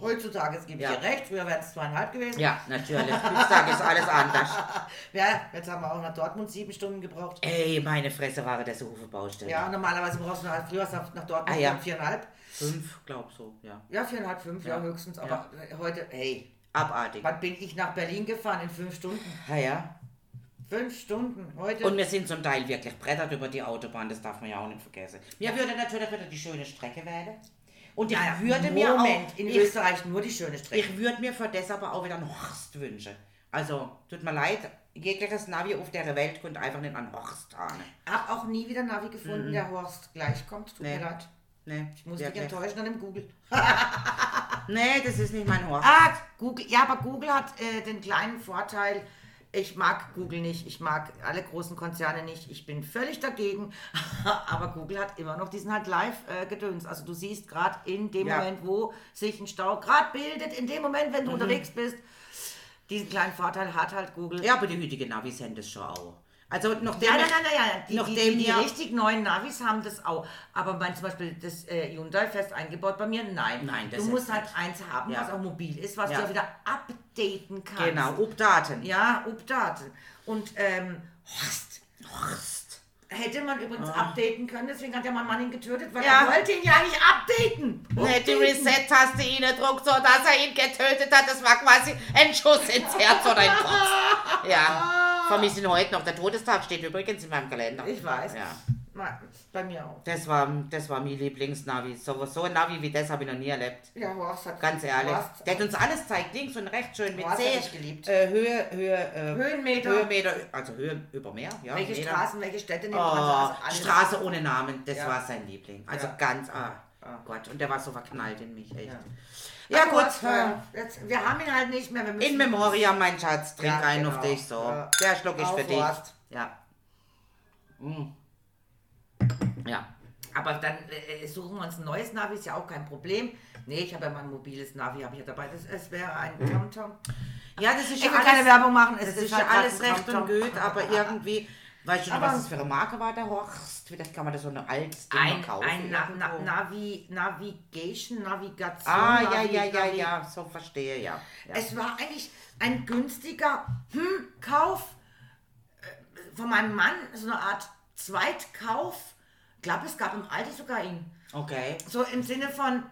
Heutzutage, es gibt Ja. hier recht, früher wären es zweieinhalb gewesen. Ja, natürlich. Heutzutage ist alles anders. Ja, jetzt haben wir auch nach Dortmund sieben Stunden gebraucht. Ey, meine Fresse war das so viele Baustelle. Ja, normalerweise brauchst du nach, früher nach Dortmund Ah, ja. viereinhalb. Fünf, glaub so, ja. Ja, viereinhalb, fünf, ja, Ja. höchstens. Aber heute, hey, Abartig. wann bin ich nach Berlin gefahren? In fünf Stunden. Ja, ja. Fünf Stunden. Heute. Und wir sind zum Teil wirklich brettert über die Autobahn, das darf man ja auch nicht vergessen. Mir würde natürlich wieder die schöne Strecke werden. Und ich Ja, würde mir Moment, auch, in ich, Österreich nur die schöne Strecke. ich würde mir für das aber auch wieder einen Horst wünschen. Also, tut mir leid, jegliches Navi auf der Welt könnte einfach nicht an Horst haben. Hab auch nie wieder Navi gefunden, der Horst gleich kommt. Tut Mhm. Nee. mir leid. Nee, Ich muss dich enttäuschen an dem Google. Nee, das ist nicht mein Horst. Ah, Google. Ja, aber Google hat äh, den kleinen Vorteil. Ich mag Google nicht, ich mag alle großen Konzerne nicht, ich bin völlig dagegen, aber Google hat immer noch diesen halt Live-Gedöns. also du siehst gerade in dem Ja. Mhm. Moment, wo sich ein Stau gerade bildet, in dem Moment, wenn du unterwegs bist, diesen kleinen Vorteil hat halt Google. Ja, aber die heutigen Navis haben das schon auch. Also, nachdem Ja, nein, nein, nein. Die, die, nachdem die, die wir- richtig neuen Navis haben das auch. Aber mein zum Beispiel das äh, Hyundai fest eingebaut bei mir, nein. Nein, das du musst halt nicht. eins haben, Ja. was auch mobil ist, was Ja. du auch wieder updaten kannst. Genau, Updaten. Ja, Updaten. Und ähm, Horst. Horst. Hätte man übrigens updaten können, deswegen hat ja mein Mann ihn getötet, weil Ja. er wollte ihn ja nicht updaten. Nee, die Updaten. Reset-Taste ihn gedruckt, so dass er ihn getötet hat. Das war quasi ein Schuss ins Herz oder in den Kopf. Ja. Vermisse ihn heute noch. Der Todestag steht übrigens in meinem Kalender. Ich weiß. Ja. Bei mir auch. Das war, das war mein Lieblingsnavi. So, so ein Navi wie das habe ich noch nie erlebt. Ja, Horst hat Ganz ehrlich. Horst, Der hat uns alles zeigt, links und rechts schön mit C. hab ich geliebt. Äh, Höhe, Höhe, äh, Höhenmeter. Höhenmeter, also Höhe über Meer. Ja, welche Meter. Straßen, welche Städte nimmt Oh, man? Also. Straße ohne Namen, das Ja. war sein Liebling. Also Ja. ganz, ah, oh Gott, und der war so verknallt in mich, echt. Ja. Ja, Also, gut, äh, jetzt, wir haben ihn halt nicht mehr. In Memoriam, mein Schatz, trink Ja, einen genau. auf dich, so. Der Schluck ist für dich. Ja. Mm. Ja. Aber dann äh, suchen wir uns ein neues Navi, ist ja auch kein Problem. Nee, ich habe ja mein mobiles Navi habe ich ja dabei. Das, es wäre ein TomTom. Ja, das ist Ich ja will alles, keine Werbung machen. Es das ist ist halt ja alles recht und gut, aber irgendwie, weißt du noch, Aber- was das für eine Marke war, der Horst? Vielleicht kann man das so eine altes Ding Ein, kaufen. ein Na, Na. Navi, Navigation, Navigation. ah, ja, Navi- ja, ja, Navi- ja, so verstehe, ja. ja. Es war eigentlich ein günstiger hm, Kauf äh, von meinem Mann, so eine Art Zweitkauf. Ich glaube, es gab im Aldi sogar ihn. Okay. So im Sinne von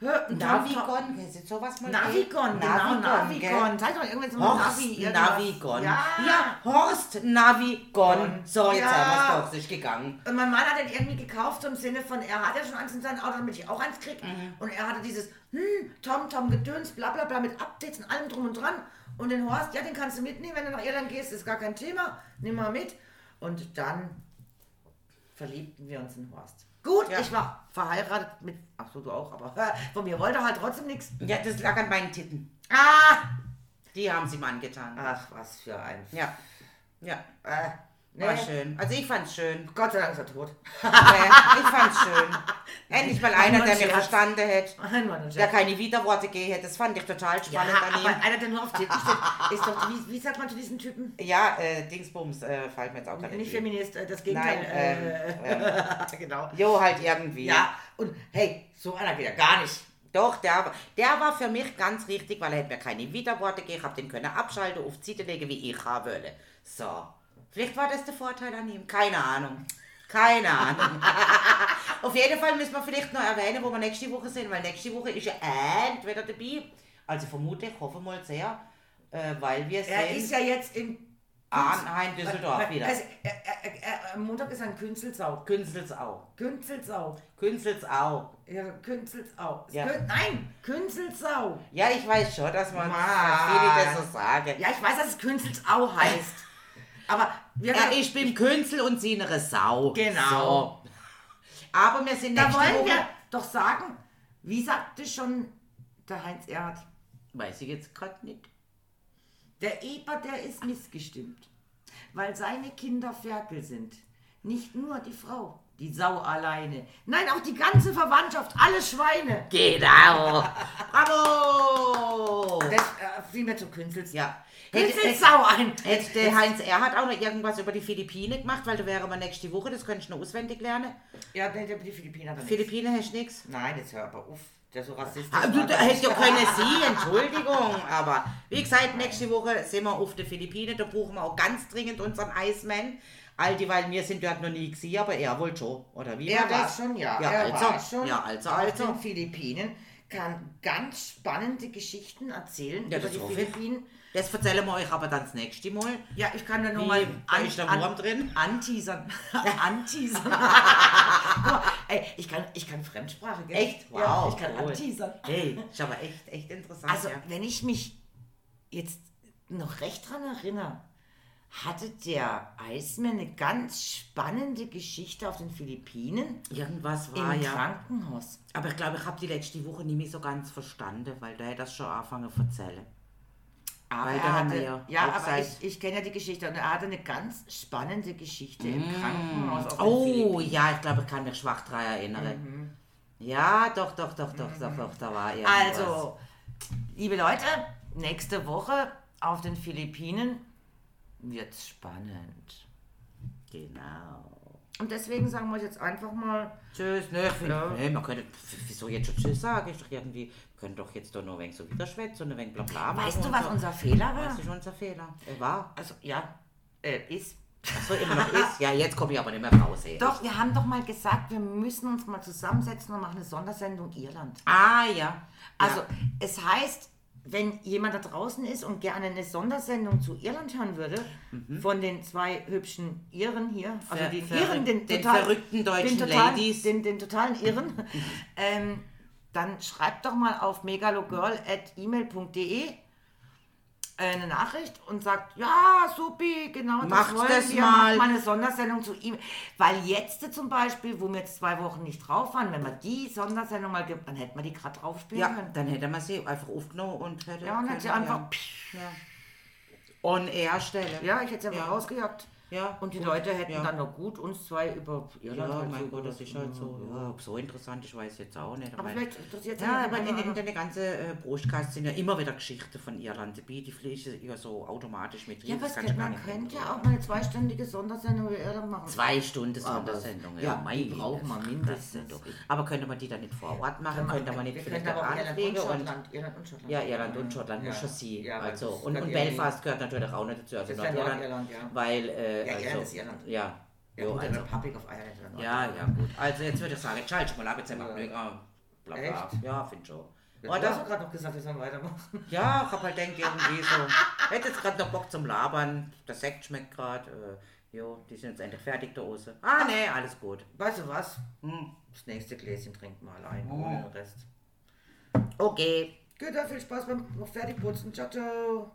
hör, Navigon, kennst du sowas mal? Navigon, genau, Navigon. Zeig doch irgendwie so ein Horst Navi. irgendwas. Navigon. Ja. ja, Horst Navigon. So, jetzt Ja. haben wir es sich gegangen. Und mein Mann hat den irgendwie gekauft, so im Sinne von, er hat ja schon eins in seinem Auto, damit ich auch eins krieg. Mhm. Und er hatte dieses, hm, Tom, Tom, Gedöns, bla bla bla, mit Updates und allem drum und dran. Und den Horst, ja, den kannst du mitnehmen, wenn du nach Irland gehst, ist gar kein Thema. Nimm mal mit. Und dann verliebten wir uns in Horst. Gut, Ja. ich war verheiratet mit, ach so, du auch, aber von mir wollte halt trotzdem nichts. Ja, das lag an meinen Titten. Ah! Die haben sie ihm angetan. Ach, was für ein Ja. Ja. Äh, War Nee. schön. Also ich fand's schön. Gott sei Dank ist er tot. Nee, ich fand's schön. Endlich mal einer, der mir verstanden hätte. Der keine Widerworte gegeben hätte. Das fand ich total ja, spannend an aber ihm. einer, der nur auf Titten steht, ist doch, wie, wie sagt man zu diesen Typen? Ja, äh, Dingsbums, äh, fällt mir jetzt auch gerade Nicht ein. Feminist, äh, das Gegenteil. Nein, ähm, äh, genau. Jo, halt irgendwie. Ja, und hey, so einer geht ja gar nicht. Doch, der, war- der war für mich ganz richtig, weil er hätte mir keine Widerworte gegeben, hab den können abschalten, auf die Seite legen, wie ich haben wollte. So. Vielleicht war das der Vorteil an ihm. Keine Ahnung. Keine Ahnung. auf jeden Fall müssen wir vielleicht noch erwähnen, wo wir nächste Woche sind, weil nächste Woche ist ja entweder dabei, also vermute ich, hoffe mal sehr, äh, weil wir Er sind ist ja jetzt in Arnheim, Düsseldorf Weil- wieder. Also, er, er, er, am Montag ist ein Künzelsau. Künzelsau. Künzelsau. Künzelsau. Ja, Künzelsau. Ja. Kün- Nein, Künzelsau. Ja, ich weiß schon, dass man viele das so sagen. Ja, ich weiß, dass es Künzelsau heißt. Aber wir Ja, ich bin Künzel und sie eine Sau. Genau. So. Aber wir sind da wollen Woche... wir doch sagen, wie sagte schon der Heinz Erhardt, Weiß ich jetzt gerade nicht. der Eber, der ist missgestimmt, weil seine Kinder Ferkel sind. Nicht nur die Frau, die Sau alleine. Nein, auch die ganze Verwandtschaft, alle Schweine. Genau. Bravo. Das äh, fiel mir zu Künzels. ja. Hätte, hätte, Künzelsau ein. hätte der Heinz Erhardt auch noch irgendwas über die Philippinen gemacht, weil da wäre wir nächste Woche, das könnte ich noch auswendig lernen. Ja, nee, der- die Philippiner. dann Philippinen hast du nichts? nicht. Nein, jetzt hör aber auf. Der so rassistisch. Ah, du, hättest ja können sie, Entschuldigung. Aber wie gesagt, nächste Woche sind wir auf den Philippinen, da brauchen wir auch ganz dringend unseren Iceman. All die, weil wir sind dort noch nie gesehen, aber er wohl schon. Oder wie Er war das? schon, ja. Ja, er also, war schon ja, also, auf also. den Philippinen. Kann ganz spannende Geschichten erzählen Ja, über die hoffe ich. Das erzählen wir euch aber dann das nächste Mal. Ja, ich kann da nur Wie, mal da ist der Wurm drin? anteasern. anteasern. Ey, ich kann, ich kann Fremdsprache, gell? Echt? Ja, Wow, ich kann cool. anteasern. Hey, ist aber echt, echt interessant. Also, ja. wenn ich mich jetzt noch recht dran erinnere, hatte der Eismann eine ganz spannende Geschichte auf den Philippinen Irgendwas im war ja. Krankenhaus. Aber ich glaube, ich habe die letzte Woche nicht mehr so ganz verstanden, weil da hätte das schon angefangen zu erzählen. Aber Weil da er haben wir ja ja, aber ich, ich kenne ja die Geschichte und er hatte eine ganz spannende Geschichte im Krankenhaus auf den Oh, Philippinen. ja, ich glaube, ich kann mich schwach daran erinnern. Ja, doch, doch, doch, doch, doch, doch, da war irgendwas. Also, liebe Leute, nächste Woche auf den Philippinen wird's spannend. Genau. Und deswegen sagen wir jetzt einfach mal, Tschüss, ne, ich find, Ja. ne, man könnte, wieso jetzt schon Tschüss sagen? Ist doch irgendwie, können doch jetzt doch nur ein wenig so wieder schwätzen und ein wenig bla bla machen weißt du, was so. unser Fehler war? Was ist unser Fehler? Er war. Also, ja, äh, ist. Achso, immer noch ist. Ja, jetzt komme ich aber nicht mehr raus, ey. Doch, wir haben doch mal gesagt, wir müssen uns mal zusammensetzen und machen eine Sondersendung Irland. Ah, ja. Also, ja. es heißt, wenn jemand da draußen ist und gerne eine Sondersendung zu Irland hören würde, von den zwei hübschen Iren hier, also Ver- den Iren, den, den total- verrückten deutschen den totalen, Ladies. Den, den totalen Irren, ähm, dann schreibt doch mal auf megalogirl.email.de eine Nachricht und sagt, ja, supi, genau, das Macht wollen das wir, mal. macht mal eine Sondersendung zu ihm. Weil jetzt zum Beispiel, wo wir jetzt zwei Wochen nicht drauf waren, wenn man die Sondersendung mal gibt, dann hätten wir die gerade drauf spielen ja, können. dann hätte man sie einfach aufgenommen und hätte. Ja, und hätte sie einfach, Ja. ja. On air stellen. ja, ich hätte sie einfach Ja. rausgejagt. Ja, Und die gut. Leute hätten Ja. dann noch gut uns zwei über Irland Ja, halt mein so Gott, das ist halt so. Ja, ob so interessant ist, weiß ich jetzt auch nicht. Aber mein- vielleicht interessiert Ja, aber in, in, in den ganzen äh, Brustkasten sind ja immer wieder Geschichten von Irland dabei. Die fließen ja so automatisch mit Ja, rein, was du man könnte ja auch mal eine zweistündige Sondersendung über Irland machen. Zwei Stunden Sondersendung, ja. ja, meine die braucht man mindestens. Aber könnte man die dann nicht vor Ort machen? Kann man- könnte man nicht vielleicht nach Irland und Schottland. Irland und Schottland. ja, Irland und Schottland Ja. muss schon sie. Ja, also. Und, ja Belfast gehört natürlich auch nicht dazu. Also ja Nordirland. Ja. Weil, äh, Ja, also, Irland ist Irland. Ja. Ja, Jo, gut, also, Republic of Ireland oder ja, ja, gut. Also jetzt würde ich sagen, jetzt schalte ich mal ab, jetzt wir Ja. ah, Bla, bla. Echt? Ja, finde schon. Ja, du hast doch gerade noch gesagt, wir sollen weitermachen. Ja, ich hab halt denkt irgendwie so. Hätte jetzt gerade noch Bock zum Labern. Der Sekt schmeckt gerade. Äh, jo, die sind jetzt endlich fertig da außen. Ah, nee, alles gut. Weißt du was? Hm. Das nächste Gläschen trinken wir allein, Oh. ohne den Rest. Okay. Gut, dann viel Spaß beim noch fertig putzen. Ciao, ciao.